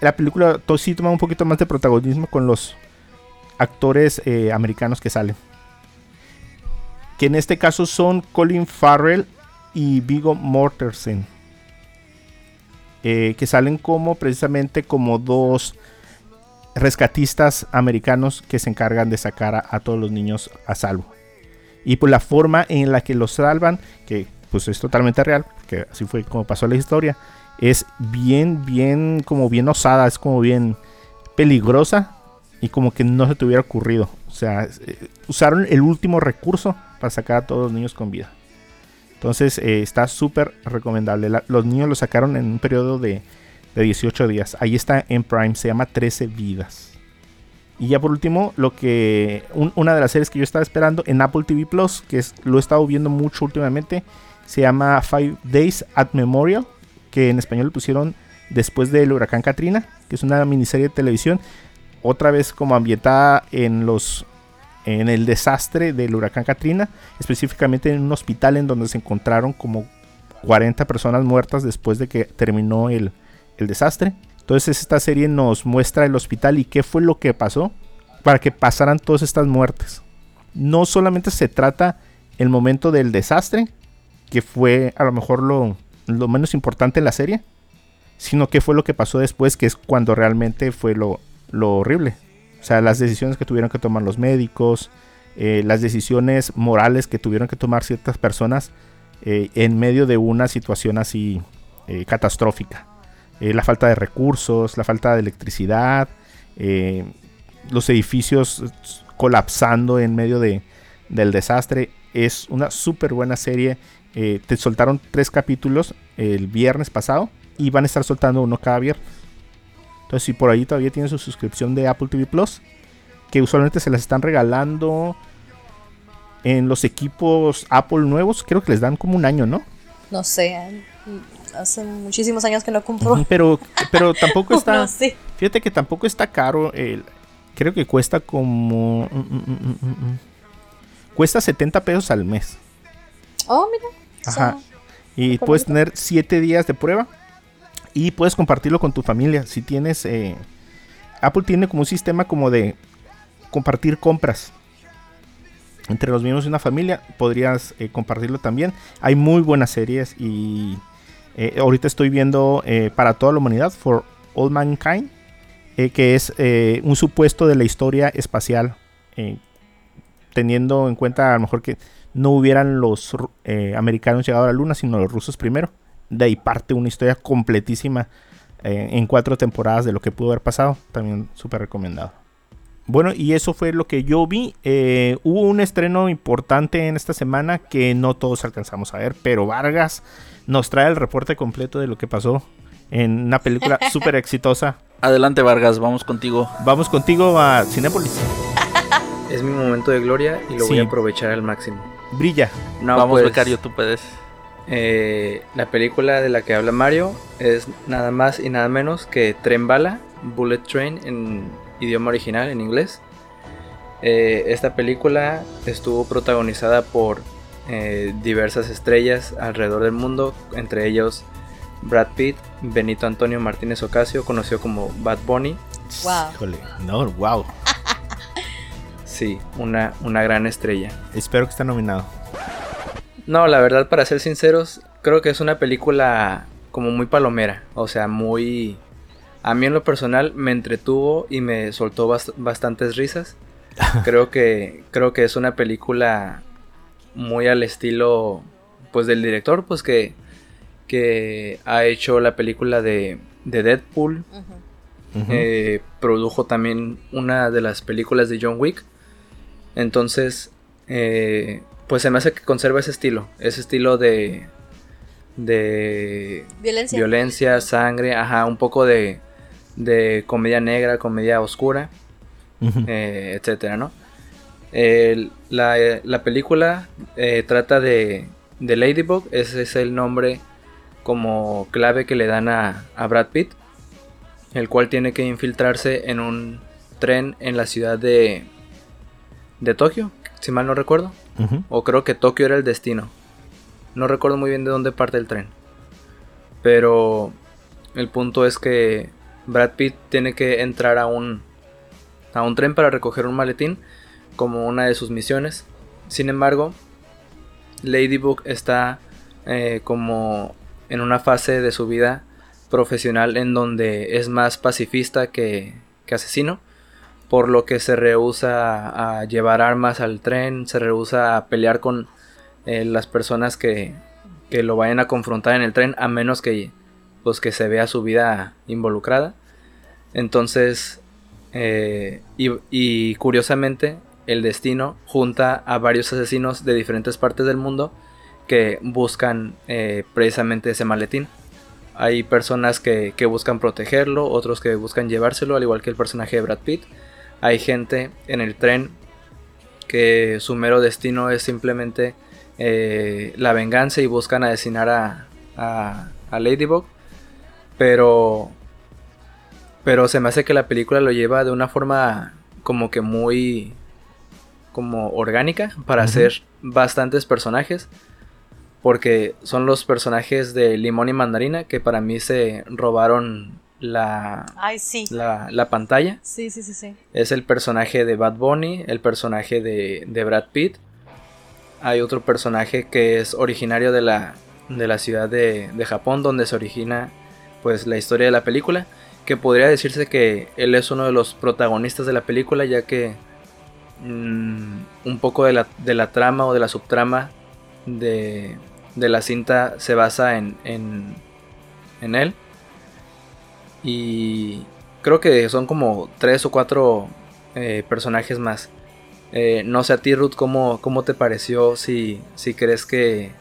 la película sí toma un poquito más de protagonismo con los actores americanos que salen. Que en este caso son Colin Farrell y Vigo Mortensen. que salen como precisamente como dos rescatistas americanos que se encargan de sacar a, todos los niños a salvo. Y por la forma en la que los salvan, que pues es totalmente real, que así fue como pasó la historia, es bien, bien, como bien osada, es como bien peligrosa y como que no se te hubiera ocurrido. O sea, eh, usaron el último recurso para sacar a todos los niños con vida. Entonces eh, está súper recomendable. Los niños lo sacaron en un periodo de, de 18 días. Ahí está en Prime, se llama 13 vidas. Y ya por último, lo que un- una de las series que yo estaba esperando en Apple TV Plus, que es, lo he estado viendo mucho últimamente, se llama Five Days at Memorial, que en español le pusieron después del huracán Katrina, que es una miniserie de televisión, otra vez como ambientada en los en el desastre del huracán Katrina, específicamente en un hospital en donde se encontraron como 40 personas muertas después de que terminó el, el desastre. Entonces esta serie nos muestra el hospital y qué fue lo que pasó para que pasaran todas estas muertes. No solamente se trata el momento del desastre, que fue a lo mejor lo, lo menos importante en la serie, sino qué fue lo que pasó después, que es cuando realmente fue lo, lo horrible. O sea, las decisiones que tuvieron que tomar los médicos, eh, las decisiones morales que tuvieron que tomar ciertas personas eh, en medio de una situación así eh, catastrófica. La falta de recursos, la falta de electricidad, los edificios colapsando en medio de, del desastre. Es una súper buena serie. te soltaron tres capítulos el viernes pasado y van a estar soltando uno cada viernes. Entonces, si por ahí todavía tienen su suscripción de Apple TV Plus, que usualmente se las están regalando en los equipos Apple nuevos, creo que les dan como un año, ¿no? No sé, hace muchísimos años que no compro. Pero, pero tampoco está. Fíjate que tampoco está caro. El, creo que cuesta como. mm, mm, mm. Cuesta 70 pesos al mes. Oh, mira. Ajá. Y puedes tener 7 días de prueba. Y puedes compartirlo con tu familia. Si tienes. eh, Apple tiene como un sistema como de compartir compras. Entre los miembros de una familia. Podrías eh, compartirlo también. Hay muy buenas series. Y eh, ahorita estoy viendo eh, para toda la humanidad. For All Mankind. eh, que es eh, un supuesto de la historia espacial. eh, teniendo en cuenta a lo mejor que no hubieran los americanos llegado a la luna, sino los rusos primero. De ahí parte una historia completísima en cuatro temporadas de lo que pudo haber pasado. También súper recomendado. Bueno, y eso fue lo que yo vi. Eh, hubo un estreno importante en esta semana que no todos alcanzamos a ver, pero Vargas nos trae el reporte completo de lo que pasó en una película súper exitosa. Adelante, Vargas, vamos contigo. Vamos contigo a Cinépolis. Es mi momento de gloria y lo voy a aprovechar al máximo. Brilla. No, vamos, pues, becario, tú puedes. eh, la película de la que habla Mario es nada más y nada menos que Tren Bala, Bullet Train en idioma original, en inglés. Eh, esta película estuvo protagonizada por eh, diversas estrellas alrededor del mundo, entre ellos Brad Pitt, Benito Antonio Martínez Ocasio, conocido como Bad Bunny. Wow. Híjole, no, wow. Sí, una, una gran estrella. Espero que esté nominado. No, la verdad, para ser sinceros, creo que es una película como muy palomera. O sea, muy... A mí en lo personal me entretuvo y me soltó bast- bastantes risas. Creo que, creo que es una película muy al estilo pues del director, pues que, que ha hecho la película de, de Deadpool. Eh, produjo también una de las películas de John Wick. Entonces, eh, pues se me hace que conserva ese estilo. Ese estilo de. de. Violencia. violencia, sangre, ajá, un poco de. De comedia negra, comedia oscura, eh, etcétera, ¿no? La, la película eh, trata de, de Ladybug, ese es el nombre como clave que le dan a, a Brad Pitt, el cual tiene que infiltrarse en un tren en la ciudad de, de Tokio, si mal no recuerdo, o creo que Tokio era el destino. No recuerdo muy bien de dónde parte el tren. Pero el punto es que Brad Pitt tiene que entrar a un a un tren para recoger un maletín como una de sus misiones. Sin embargo, Ladybug está eh, como en una fase de su vida profesional en donde es más pacifista que, que asesino, por lo que se rehúsa a llevar armas al tren, se rehúsa a pelear con eh, las personas que, que lo vayan a confrontar en el tren, a menos que, pues, que se vea su vida involucrada. Entonces, eh, y, curiosamente, el destino junta a varios asesinos de diferentes partes del mundo que buscan eh, precisamente ese maletín. Hay personas que, que buscan protegerlo, otros que buscan llevárselo, al igual que el personaje de Brad Pitt. Hay gente en el tren que su mero destino es simplemente eh, la venganza y buscan asesinar a, a Ladybug. Pero pero se me hace que la película lo lleva de una forma como que muy como orgánica para hacer bastantes personajes. porque son los personajes de Limón y Mandarina que para mí se robaron la, Ay, sí. la, la pantalla. Sí, sí, sí, sí. Es el personaje de Bad Bunny, el personaje de, de Brad Pitt. Hay otro personaje que es originario de la, de la ciudad de, de Japón, donde se origina pues la historia de la película. Que podría decirse que él es uno de los protagonistas de la película, ya que mm, un poco de la, de la trama o de la subtrama de, de la cinta se basa en, en, en él. Y creo que son como tres o cuatro eh, personajes más. Eh, no sé a ti, Ruth, ¿cómo, cómo te pareció? Si, si crees que,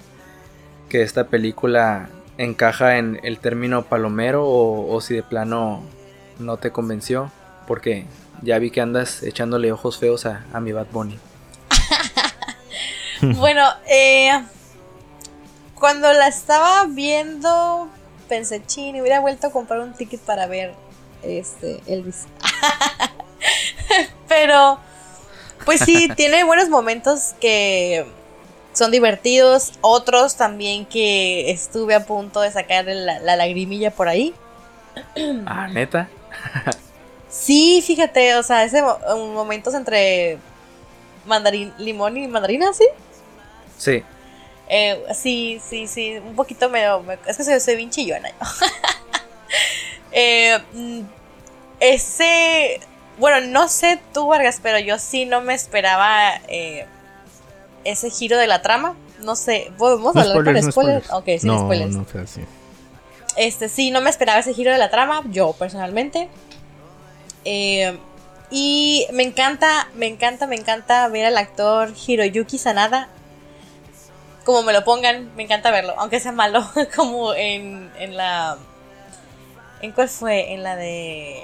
que esta película encaja en el término palomero o, o si de plano no te convenció. Porque ya vi que andas echándole ojos feos a, a mi Bad Bunny. Bueno, eh, cuando la estaba viendo, pensé, chin, hubiera vuelto a comprar un ticket para ver este Elvis. Pero, pues sí, tiene buenos momentos que son divertidos, otros también que estuve a punto de sacar la, la lagrimilla por ahí. Ah, neta. Sí, fíjate, o sea, ese mo- momentos entre mandarín, limón y mandarina, ¿sí? Sí. Eh, sí, sí, sí, un poquito me... me- es que soy, soy bien chillona yo. Eh, mm, ese... Bueno, no sé tú, Vargas, pero yo sí no me esperaba eh, ese giro de la trama. No sé, ¿podemos No hablar con spoilers, no spoilers? spoilers. Ok, sin no, spoilers. no así. Este, sí, no me esperaba ese giro de la trama, yo personalmente. Eh, y me encanta, me encanta, me encanta ver al actor Hiroyuki Sanada. Como me lo pongan, me encanta verlo, aunque sea malo, como en, en la... ¿En cuál fue? En la de...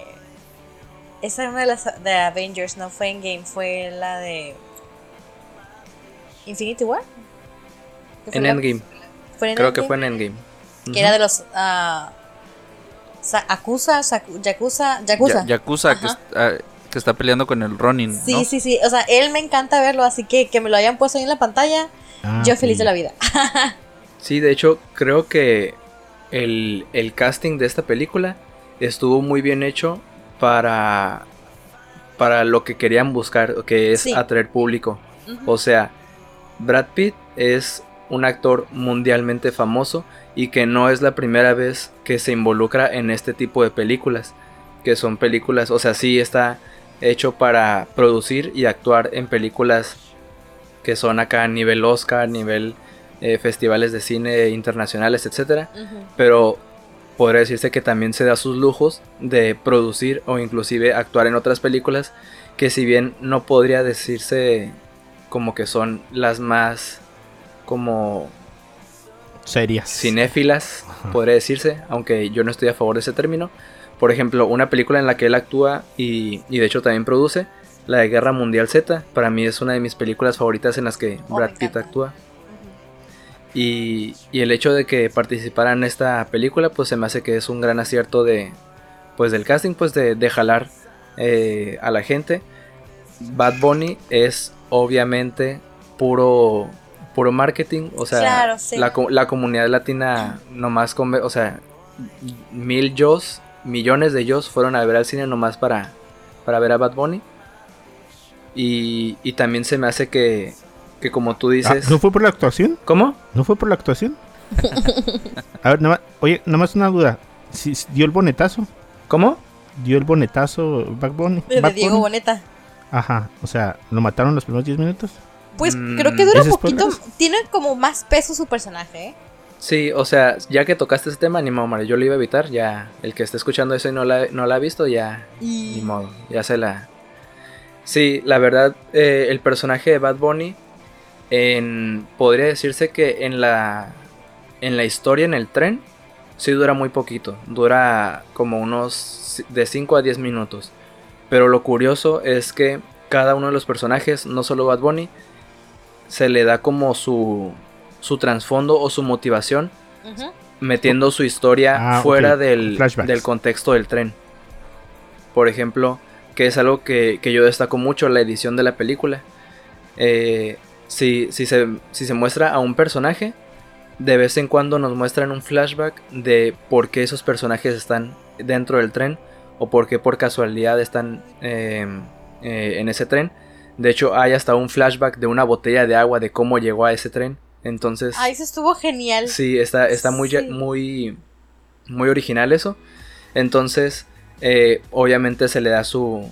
Esa es una de las de Avengers, no fue en Game, fue la de... Infinity War. ¿Qué fue En Endgame. fue en Creo que fue en Endgame. que era de los Sa- Akusa, Saku- Yakuza, Yakuza. Ya- Yakuza, que, ah, que está peleando con el Ronin. Sí, ¿no? sí, sí. O sea, él me encanta verlo, así que que me lo hayan puesto ahí en la pantalla, Ah, yo feliz sí. de la vida. Sí, de hecho, creo que el, el casting de esta película estuvo muy bien hecho para, para lo que querían buscar, que es Sí. atraer público. O sea, Brad Pitt es un actor mundialmente famoso y que no es la primera vez que se involucra en este tipo de películas, que son películas, o sea, sí está hecho para producir y actuar en películas que son acá a nivel Oscar, nivel eh, festivales de cine internacionales, Ujú. pero podría decirse que también se da sus lujos de producir o inclusive actuar en otras películas que si bien no podría decirse como que son las más como Serias. cinéfilas, Ajá. podría decirse, aunque yo no estoy a favor de ese término. Por ejemplo, una película en la que él actúa y, y de hecho también produce, la de Guerra Mundial Z, para mí es una de mis películas favoritas en las que Oh, Brad Pitt actúa. Y, y el hecho de que participara en esta película, pues se me hace que es un gran acierto de, pues del casting, pues de, de jalar eh, a la gente. Bad Bunny es obviamente puro, puro marketing, o sea, Claro, sí. la, co- la comunidad latina nomás, come, o sea, mil yo, millones de ellos fueron a ver al cine nomás para, para ver a Bad Bunny. Y, y también se me hace que, que como tú Ah, dices... ¿No fue por la actuación? ¿Cómo? ¿No fue por la actuación? A ver, nada más, oye, nada más una duda. Si si dio el bonetazo, ¿Cómo? dio el bonetazo Back Bunny. De Bad Diego? Boneta. Ajá, o sea, lo mataron los primeros 10 minutos. Pues Mm, creo que dura ¿es poquito. Tiene como más peso su personaje, ¿eh? Sí, o sea, ya que tocaste ese tema, ni modo, Mario, yo lo iba a evitar, ya el que esté escuchando eso y no la, no la ha visto, ya, ni modo, ya se la... Sí, la verdad, eh, el personaje de Bad Bunny, en, podría decirse que en la, en la historia en el tren, sí dura muy poquito, dura como unos de 5 a 10 minutos. Pero lo curioso es que cada uno de los personajes, no solo Bad Bunny, se le da como su, su trasfondo o su motivación metiendo su historia Ah, fuera del, del contexto del tren. Por ejemplo, que es algo que, que yo destaco mucho en la edición de la película. Eh, si, si, se, si se muestra a un personaje, de vez en cuando nos muestran un flashback de por qué esos personajes están dentro del tren o por qué por casualidad están eh, eh, en ese tren. De hecho, hay hasta un flashback de una botella de agua de cómo llegó a ese tren. Entonces, Ay, eso estuvo genial. sí, está, está muy, Sí. muy, muy original eso. Entonces, eh, obviamente se le da su,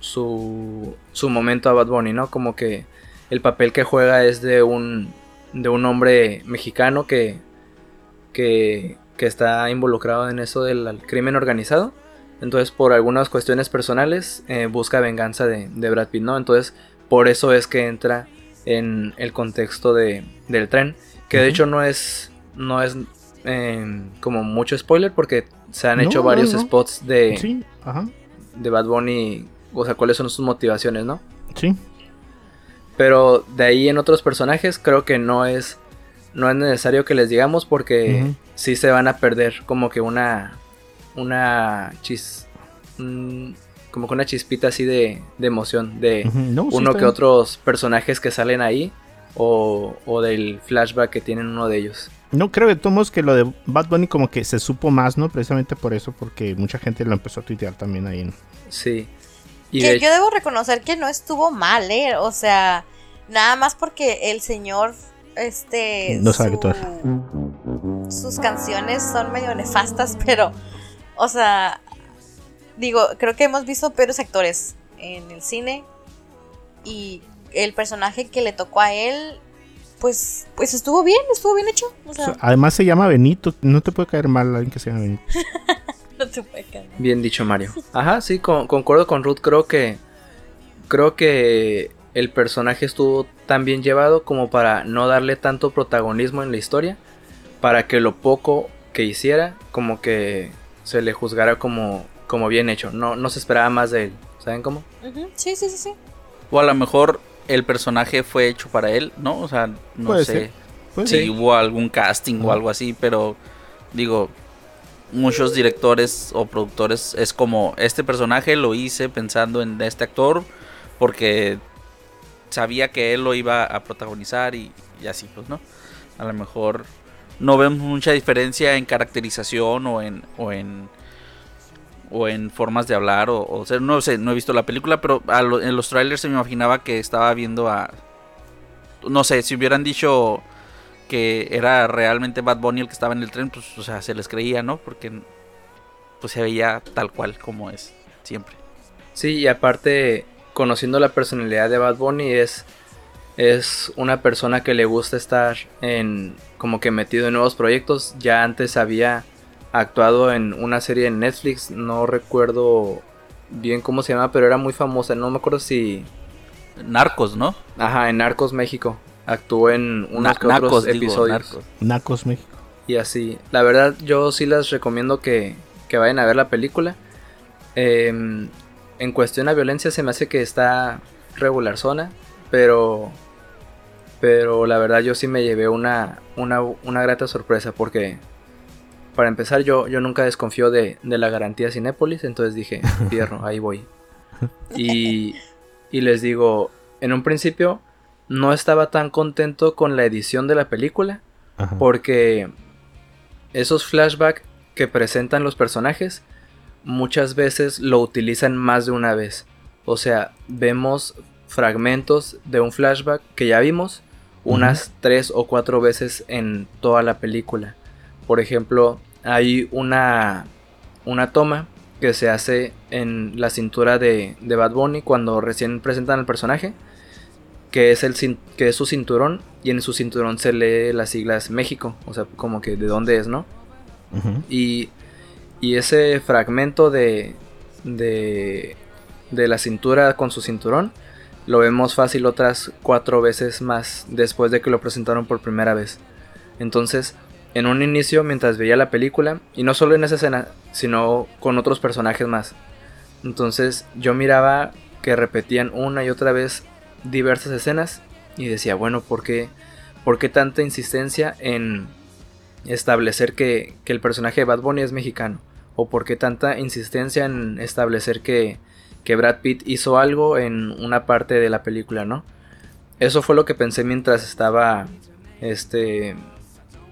su, su momento a Bad Bunny, ¿no? Como que el papel que juega es de un, de un hombre mexicano que, que, que está involucrado en eso del crimen organizado. Entonces, por algunas cuestiones personales, eh, busca venganza de, de Brad Pitt, ¿no? Entonces, por eso es que entra en el contexto de, del tren. Que de hecho no es, no es eh, como mucho spoiler porque se han No, hecho varios no. spots de, Sí, ajá. de Bad Bunny, o sea, cuáles son sus motivaciones, ¿no? Sí. Pero de ahí en otros personajes creo que no es no es necesario que les digamos porque sí se van a perder como que una una chis como que una chispita así de, de emoción de. No, uno que bien. otros personajes que salen ahí o, o del flashback que tienen uno de ellos. No, creo de todos modos que lo de Bad Bunny como que se supo más, ¿no? Precisamente por eso, porque mucha gente lo empezó a tuitear también ahí. ¿no? Sí. Y que de- yo debo reconocer que no estuvo mal, ¿eh? O sea, nada más porque el señor, este... No sabe que tú Sus canciones son medio nefastas, pero, o sea, digo, creo que hemos visto peores actores en el cine y el personaje que le tocó a él, pues, pues estuvo bien, estuvo bien hecho. O O sea, sea, además se llama Benito, no te puede caer mal alguien que se llama Benito. no te puede caer. Bien dicho, Mario. Ajá, sí, con- concuerdo con Ruth. Creo que. Creo que el personaje estuvo tan bien llevado como para no darle tanto protagonismo en la historia. Para que lo poco que hiciera, como que se le juzgara como, como bien hecho. No, no se esperaba más de él. ¿Saben cómo? Sí, sí, sí, sí. O a lo mejor el personaje fue hecho para él, ¿no? O sea, no Puede sé si Sí. hubo algún casting o algo así, pero digo, muchos directores o productores es como, este personaje lo hice pensando en este actor porque sabía que él lo iba a protagonizar y, y así, pues, ¿no? A lo mejor no vemos mucha diferencia en caracterización o en... O en o en formas de hablar o, o sea, no sé, no he visto la película, pero en los trailers se me imaginaba que estaba viendo a no sé, si hubieran dicho que era realmente Bad Bunny el que estaba en el tren, pues o sea, se les creía, ¿no? Porque pues se veía tal cual como es siempre. Sí, y aparte, conociendo la personalidad de Bad Bunny, es, es una persona que le gusta estar en como que metido en nuevos proyectos. Ya antes había actuado en una serie en Netflix, no recuerdo bien cómo se llama, pero era muy famosa. No me acuerdo si. Narcos, ¿no? Ajá, en Narcos México. Actuó en unos Na- que otros digo, episodios. Narcos. México. Y así. La verdad, yo sí les recomiendo que, que vayan a ver la película. Em, en cuestión a violencia se me hace que está regular zona. Pero. Pero la verdad yo sí me llevé una, una, una grata sorpresa. Porque. Para empezar, yo, yo nunca desconfío de, de la garantía Cinépolis. Entonces dije, fierro, ahí voy. Y, y les digo, en un principio no estaba tan contento con la edición de la película. Ajá. Porque esos flashbacks que presentan los personajes muchas veces lo utilizan más de una vez. O sea, vemos fragmentos de un flashback que ya vimos unas tres o cuatro veces en toda la película. Por ejemplo, hay una, una toma que se hace en la cintura de, de Bad Bunny cuando recién presentan al personaje que es, el, que es su cinturón y en su cinturón se lee las siglas México, o sea, como que de dónde es, ¿no? Y, y ese fragmento de, de, de la cintura con su cinturón lo vemos fácil otras cuatro veces más después de que lo presentaron por primera vez. Entonces, en un inicio, mientras veía la película, y no solo en esa escena, sino con otros personajes más, entonces yo miraba que repetían una y otra vez diversas escenas y decía, bueno, ¿por qué, por qué tanta insistencia en establecer que, que el personaje de Bad Bunny es mexicano? ¿O por qué tanta insistencia en establecer que, que Brad Pitt hizo algo en una parte de la película, ¿no? Eso fue lo que pensé mientras estaba este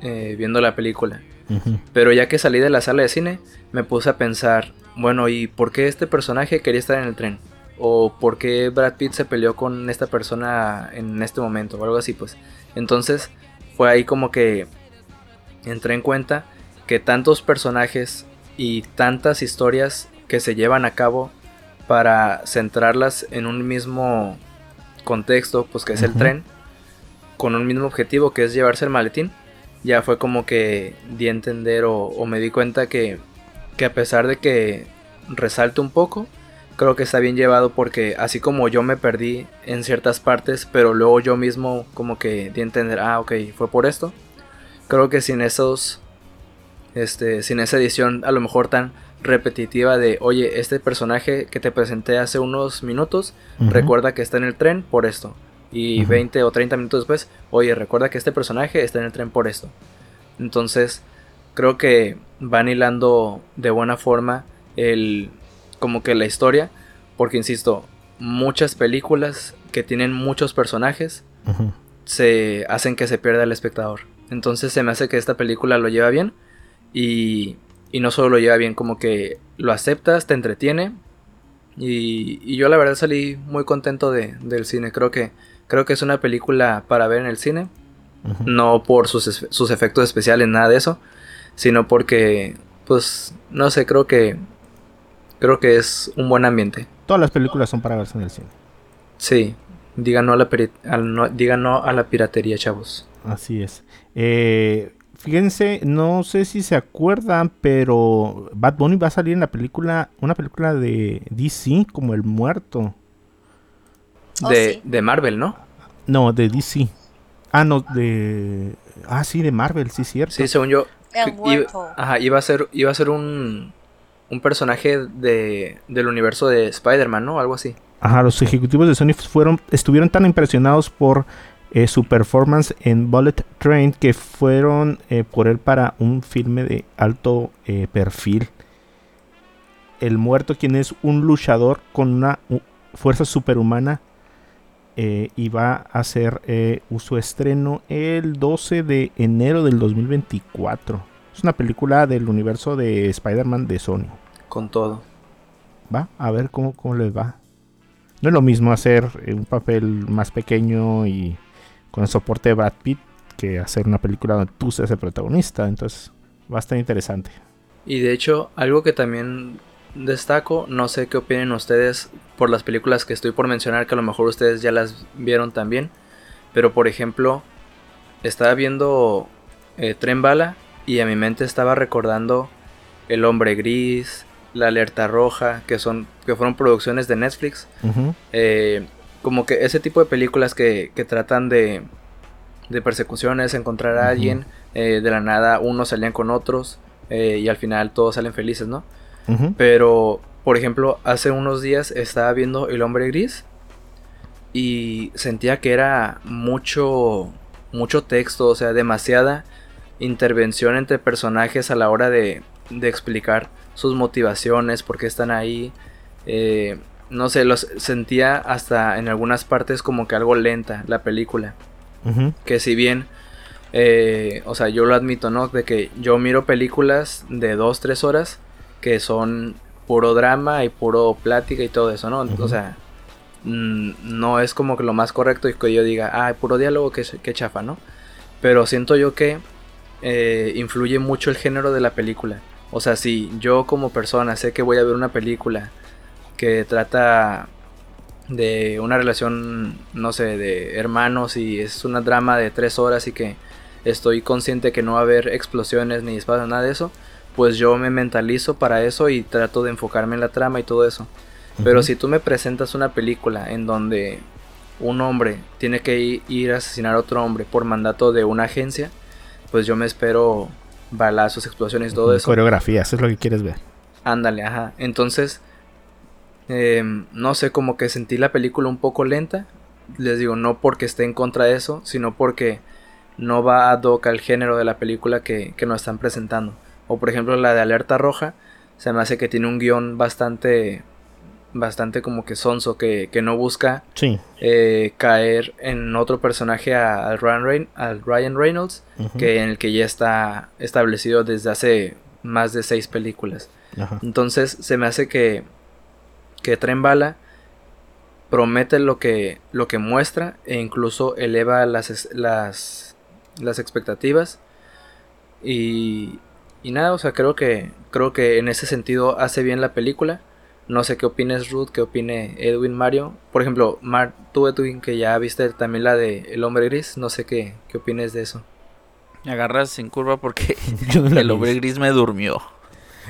eh, viendo la película. Pero ya que salí de la sala de cine, me puse a pensar, bueno, ¿y por qué este personaje quería estar en el tren? ¿O por qué Brad Pitt se peleó con esta persona en este momento? O algo así, pues. Entonces, fue ahí como que entré en cuenta que tantos personajes y tantas historias que se llevan a cabo para centrarlas en un mismo contexto, pues que es el tren, con un mismo objetivo que es llevarse el maletín, ya fue como que di a entender o, o me di cuenta que, que a pesar de que resalte un poco, creo que está bien llevado porque así como yo me perdí en ciertas partes, pero luego yo mismo como que di a entender, ah, ok, fue por esto. Creo que sin esos, este, sin esa edición a lo mejor tan repetitiva de, oye, este personaje que te presenté hace unos minutos, recuerda que está en el tren por esto. Y Ujú. 20 o 30 minutos después, oye, recuerda que este personaje está en el tren por esto. Entonces, creo que van hilando de buena forma el como que la historia, porque insisto, muchas películas que tienen muchos personajes se hacen que se pierda el espectador. Entonces se me hace que esta película lo lleva bien y, y no solo lo lleva bien, como que lo aceptas, te entretiene y, y yo la verdad salí muy contento de, del cine. Creo que, creo que es una película para ver en el cine, no por sus, sus efectos especiales, nada de eso, sino porque, pues, no sé, creo que, creo que es un buen ambiente. Todas las películas son para verse en el cine. Sí, digan no a la, peri- al no, digan no a la piratería, chavos. Así es. Eh, fíjense, no sé si se acuerdan, pero Bad Bunny va a salir en la película, una película de DC como El Muerto. Oh, de, sí. de Marvel, ¿no? No, de DC. Ah, no, de... Ah, sí, de Marvel, sí, cierto. Sí, según yo. El que muerto. Iba, ajá, iba a ser, iba a ser un, un personaje de, del universo de Spider-Man, ¿no? Algo así. Ajá, los ejecutivos de Sony fueron, estuvieron tan impresionados por eh, su performance en Bullet Train que fueron eh, por él para un filme de alto eh, perfil. El muerto, quien es un luchador con una fuerza superhumana, y va a hacer su estreno el 12 de enero del 2024. Es una película del universo de Spider-Man de Sony. Con todo. Va, a ver cómo, cómo les va. No es lo mismo hacer un papel más pequeño y con el soporte de Brad Pitt que hacer una película donde tú seas el protagonista. Entonces, va a estar interesante. Y de hecho, algo que también destaco, no sé qué opinen ustedes por las películas que estoy por mencionar, que a lo mejor ustedes ya las vieron también. Pero por ejemplo, estaba viendo eh, Tren Bala y a mi mente estaba recordando El Hombre Gris, La Alerta Roja, que son que fueron producciones de Netflix. Eh, como que ese tipo de películas que, que tratan de, de persecuciones, encontrar a alguien, eh, de la nada unos salían con otros eh, y al final todos salen felices, ¿no? Pero, por ejemplo, hace unos días estaba viendo El Hombre Gris y sentía que era mucho, mucho texto, o sea, demasiada intervención entre personajes a la hora de, de explicar sus motivaciones, por qué están ahí. eh, no sé, los sentía hasta en algunas partes como que algo lenta la película que si bien, eh, o sea, yo lo admito, ¿no? De que yo miro películas de 2, 3 horas que son puro drama y puro plática y todo eso, ¿no? O sea, mm, no es como que lo más correcto y que yo diga, ah, puro diálogo, que, que chafa, ¿no? Pero siento yo que eh, influye mucho el género de la película. O sea, si yo como persona sé que voy a ver una película que trata de una relación, no sé, de hermanos y es una drama de tres horas y que estoy consciente que no va a haber explosiones ni disparos, nada de eso, pues yo me mentalizo para eso y trato de enfocarme en la trama y todo eso. Pero si tú me presentas una película en donde un hombre tiene que ir a asesinar a otro hombre por mandato de una agencia, pues yo me espero balazos, explosiones, todo eso. Coreografía, eso es lo que quieres ver. Ándale, ajá. Entonces, em, no sé, como que sentí la película un poco lenta. Les digo, no porque esté en contra de eso, sino porque no va ad hoc al género de la película que, que nos están presentando. O por ejemplo la de Alerta Roja, se me hace que tiene un guion bastante bastante como que sonso, que, que no busca Sí. eh, caer en otro personaje a- al Ryan, Ryan Reynolds, que en el que ya está establecido desde hace más de seis películas. Ajá. Entonces se me hace que, que Tren Bala promete lo que, lo que muestra e incluso eleva las, las, las expectativas. Y, y nada, o sea, creo que, creo que en ese sentido hace bien la película. No sé qué opines Ruth, qué opine Edwin Mario. Por ejemplo, Mar, tú Edwin, que ya viste también la de El Hombre Gris, no sé qué, qué opines de eso. Me agarras sin curva porque el hombre gris me durmió.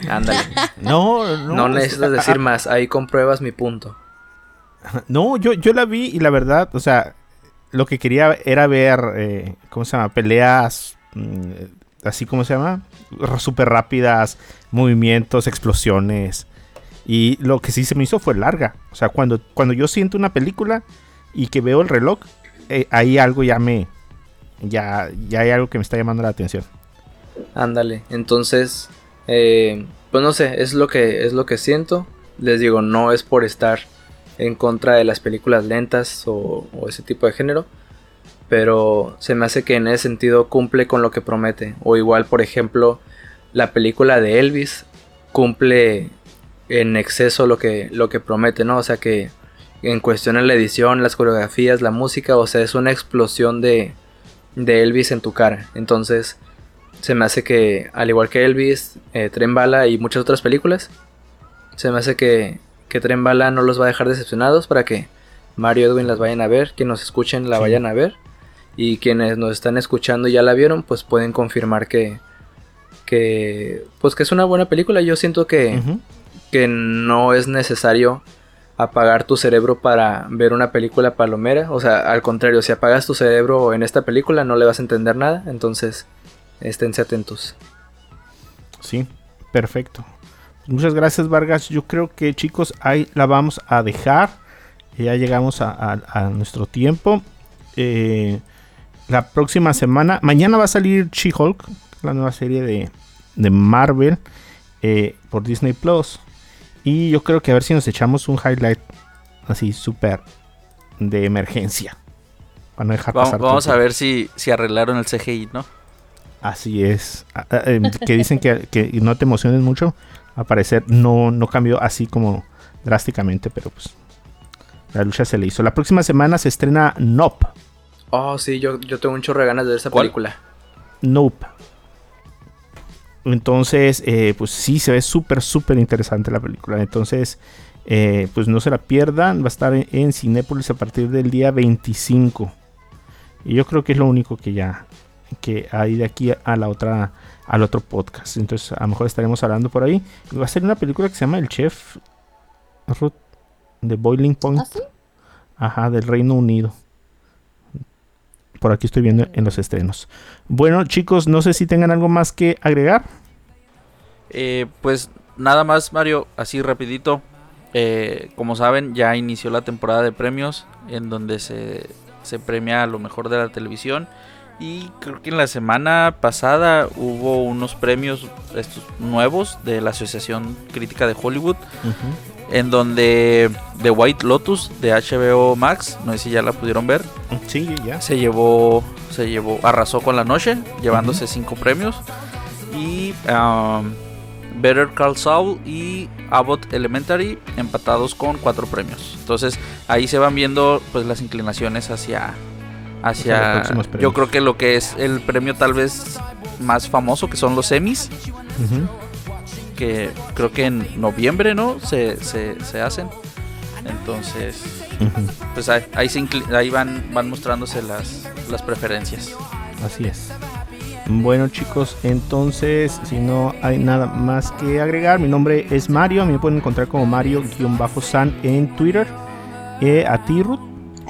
Ándale. No, no. No es- necesitas decir más, ahí compruebas mi punto. No, yo, yo la vi y la verdad, o sea, lo que quería era ver, eh, ¿cómo se llama? Peleas, mm, así como se llama, súper rápidas, movimientos, explosiones. Y lo que sí se me hizo fue larga. O sea, cuando, cuando yo siento una película y que veo el reloj, eh, ahí algo ya me... Ya, ya hay algo que me está llamando la atención. Ándale, entonces, eh, pues no sé, es lo que es lo que siento. Les digo, no es por estar en contra de las películas lentas o, ese tipo de género, pero se me hace que en ese sentido cumple con lo que promete. O igual, por ejemplo, la película de Elvis cumple en exceso lo que lo que promete, ¿no? O sea que en cuestión de la edición, las coreografías, la música, o sea, es una explosión de de Elvis en tu cara. Entonces, se me hace que, al igual que Elvis, eh, Tren Bala y muchas otras películas, se me hace que, que Tren Bala no los va a dejar decepcionados para que Mario y Edwin las vayan a ver, que nos escuchen la Sí. vayan a ver. Y quienes nos están escuchando y ya la vieron, pues pueden confirmar que, que, pues que es una buena película. Yo siento que, que no es necesario apagar tu cerebro para ver una película palomera. O sea, al contrario, si apagas tu cerebro en esta película no le vas a entender nada. Entonces, esténse atentos. Sí, perfecto. Muchas gracias, Vargas. Yo creo que, chicos, ahí la vamos a dejar. Ya llegamos a, a- a nuestro tiempo. Eh, la próxima semana, mañana va a salir She-Hulk, la nueva serie de, de Marvel eh, por Disney Plus. Y yo creo que a ver si nos echamos un highlight así súper de emergencia. Para no dejar Vamos, pasar vamos a ver si, si arreglaron el CGI, ¿no? Así es. Ah, ah, eh, que dicen que, que no te emociones mucho. Al parecer no, no cambió así como drásticamente, pero pues la lucha se le hizo. La próxima semana se estrena Nope. Oh, sí, yo, yo tengo un chorro de ganas de ver esa ¿Cuál? película. Nope. Entonces, eh, pues sí, se ve súper, súper interesante la película. Entonces, eh, pues no se la pierdan. Va a estar en, en Cinépolis a partir del día 25. Y yo creo que es lo único que ya que hay de aquí a la otra al otro podcast. Entonces, a lo mejor estaremos hablando por ahí. Y va a ser una película que se llama El Chef Ruth, de Boiling Point. ¿Ah, sí? Ajá, del Reino Unido. Por aquí estoy viendo en los estrenos. Bueno, chicos, no sé si tengan algo más que agregar. Eh, pues nada más, Mario, así rapidito. Eh, como saben, ya inició la temporada de premios en donde se, se premia a lo mejor de la televisión. Y creo que en la semana pasada hubo unos premios estos nuevos de la Asociación Crítica de Hollywood. En donde The White Lotus de HBO Max, no sé si ya la pudieron ver, Sí, ya. se llevó, se llevó, arrasó con la noche, llevándose cinco premios. Y um, Better Call Saul y Abbott Elementary empatados con cuatro premios. Entonces ahí se van viendo pues las inclinaciones hacia Hacia yo creo que lo que es el premio tal vez más famoso que son los Emmys Ujú. que creo que en noviembre no se, se, se hacen entonces pues ahí, ahí, se incli- ahí van van mostrándose las, las preferencias Así es. Bueno chicos, entonces si no hay nada más que agregar, mi nombre es Mario, me pueden encontrar como Mario-San en Twitter. Eh, a ti Ruth,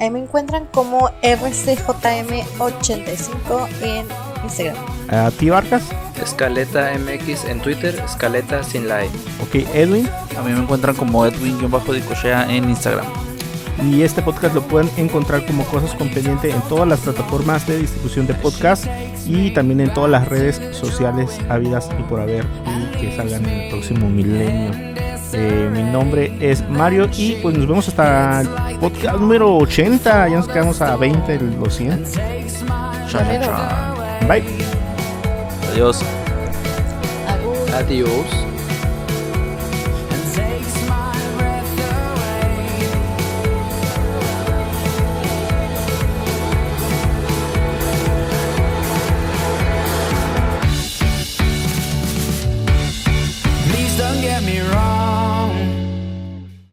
Ahí me encuentran como RCJM85 en Instagram. a ti Vargas, Escaleta MX en Twitter, Escaleta sin la E. ok Edwin. a mí me encuentran como Edwin-Dicochea en Instagram Y este podcast lo pueden encontrar como Cosas con Pendiente en todas las plataformas de distribución de podcast y también en todas las redes sociales habidas y por haber y que salgan en el próximo milenio. Eh, mi nombre es Mario y pues nos vemos hasta el podcast número 80. Ya nos quedamos a 20 de los 100. Pero, Bye. Adiós. Adiós.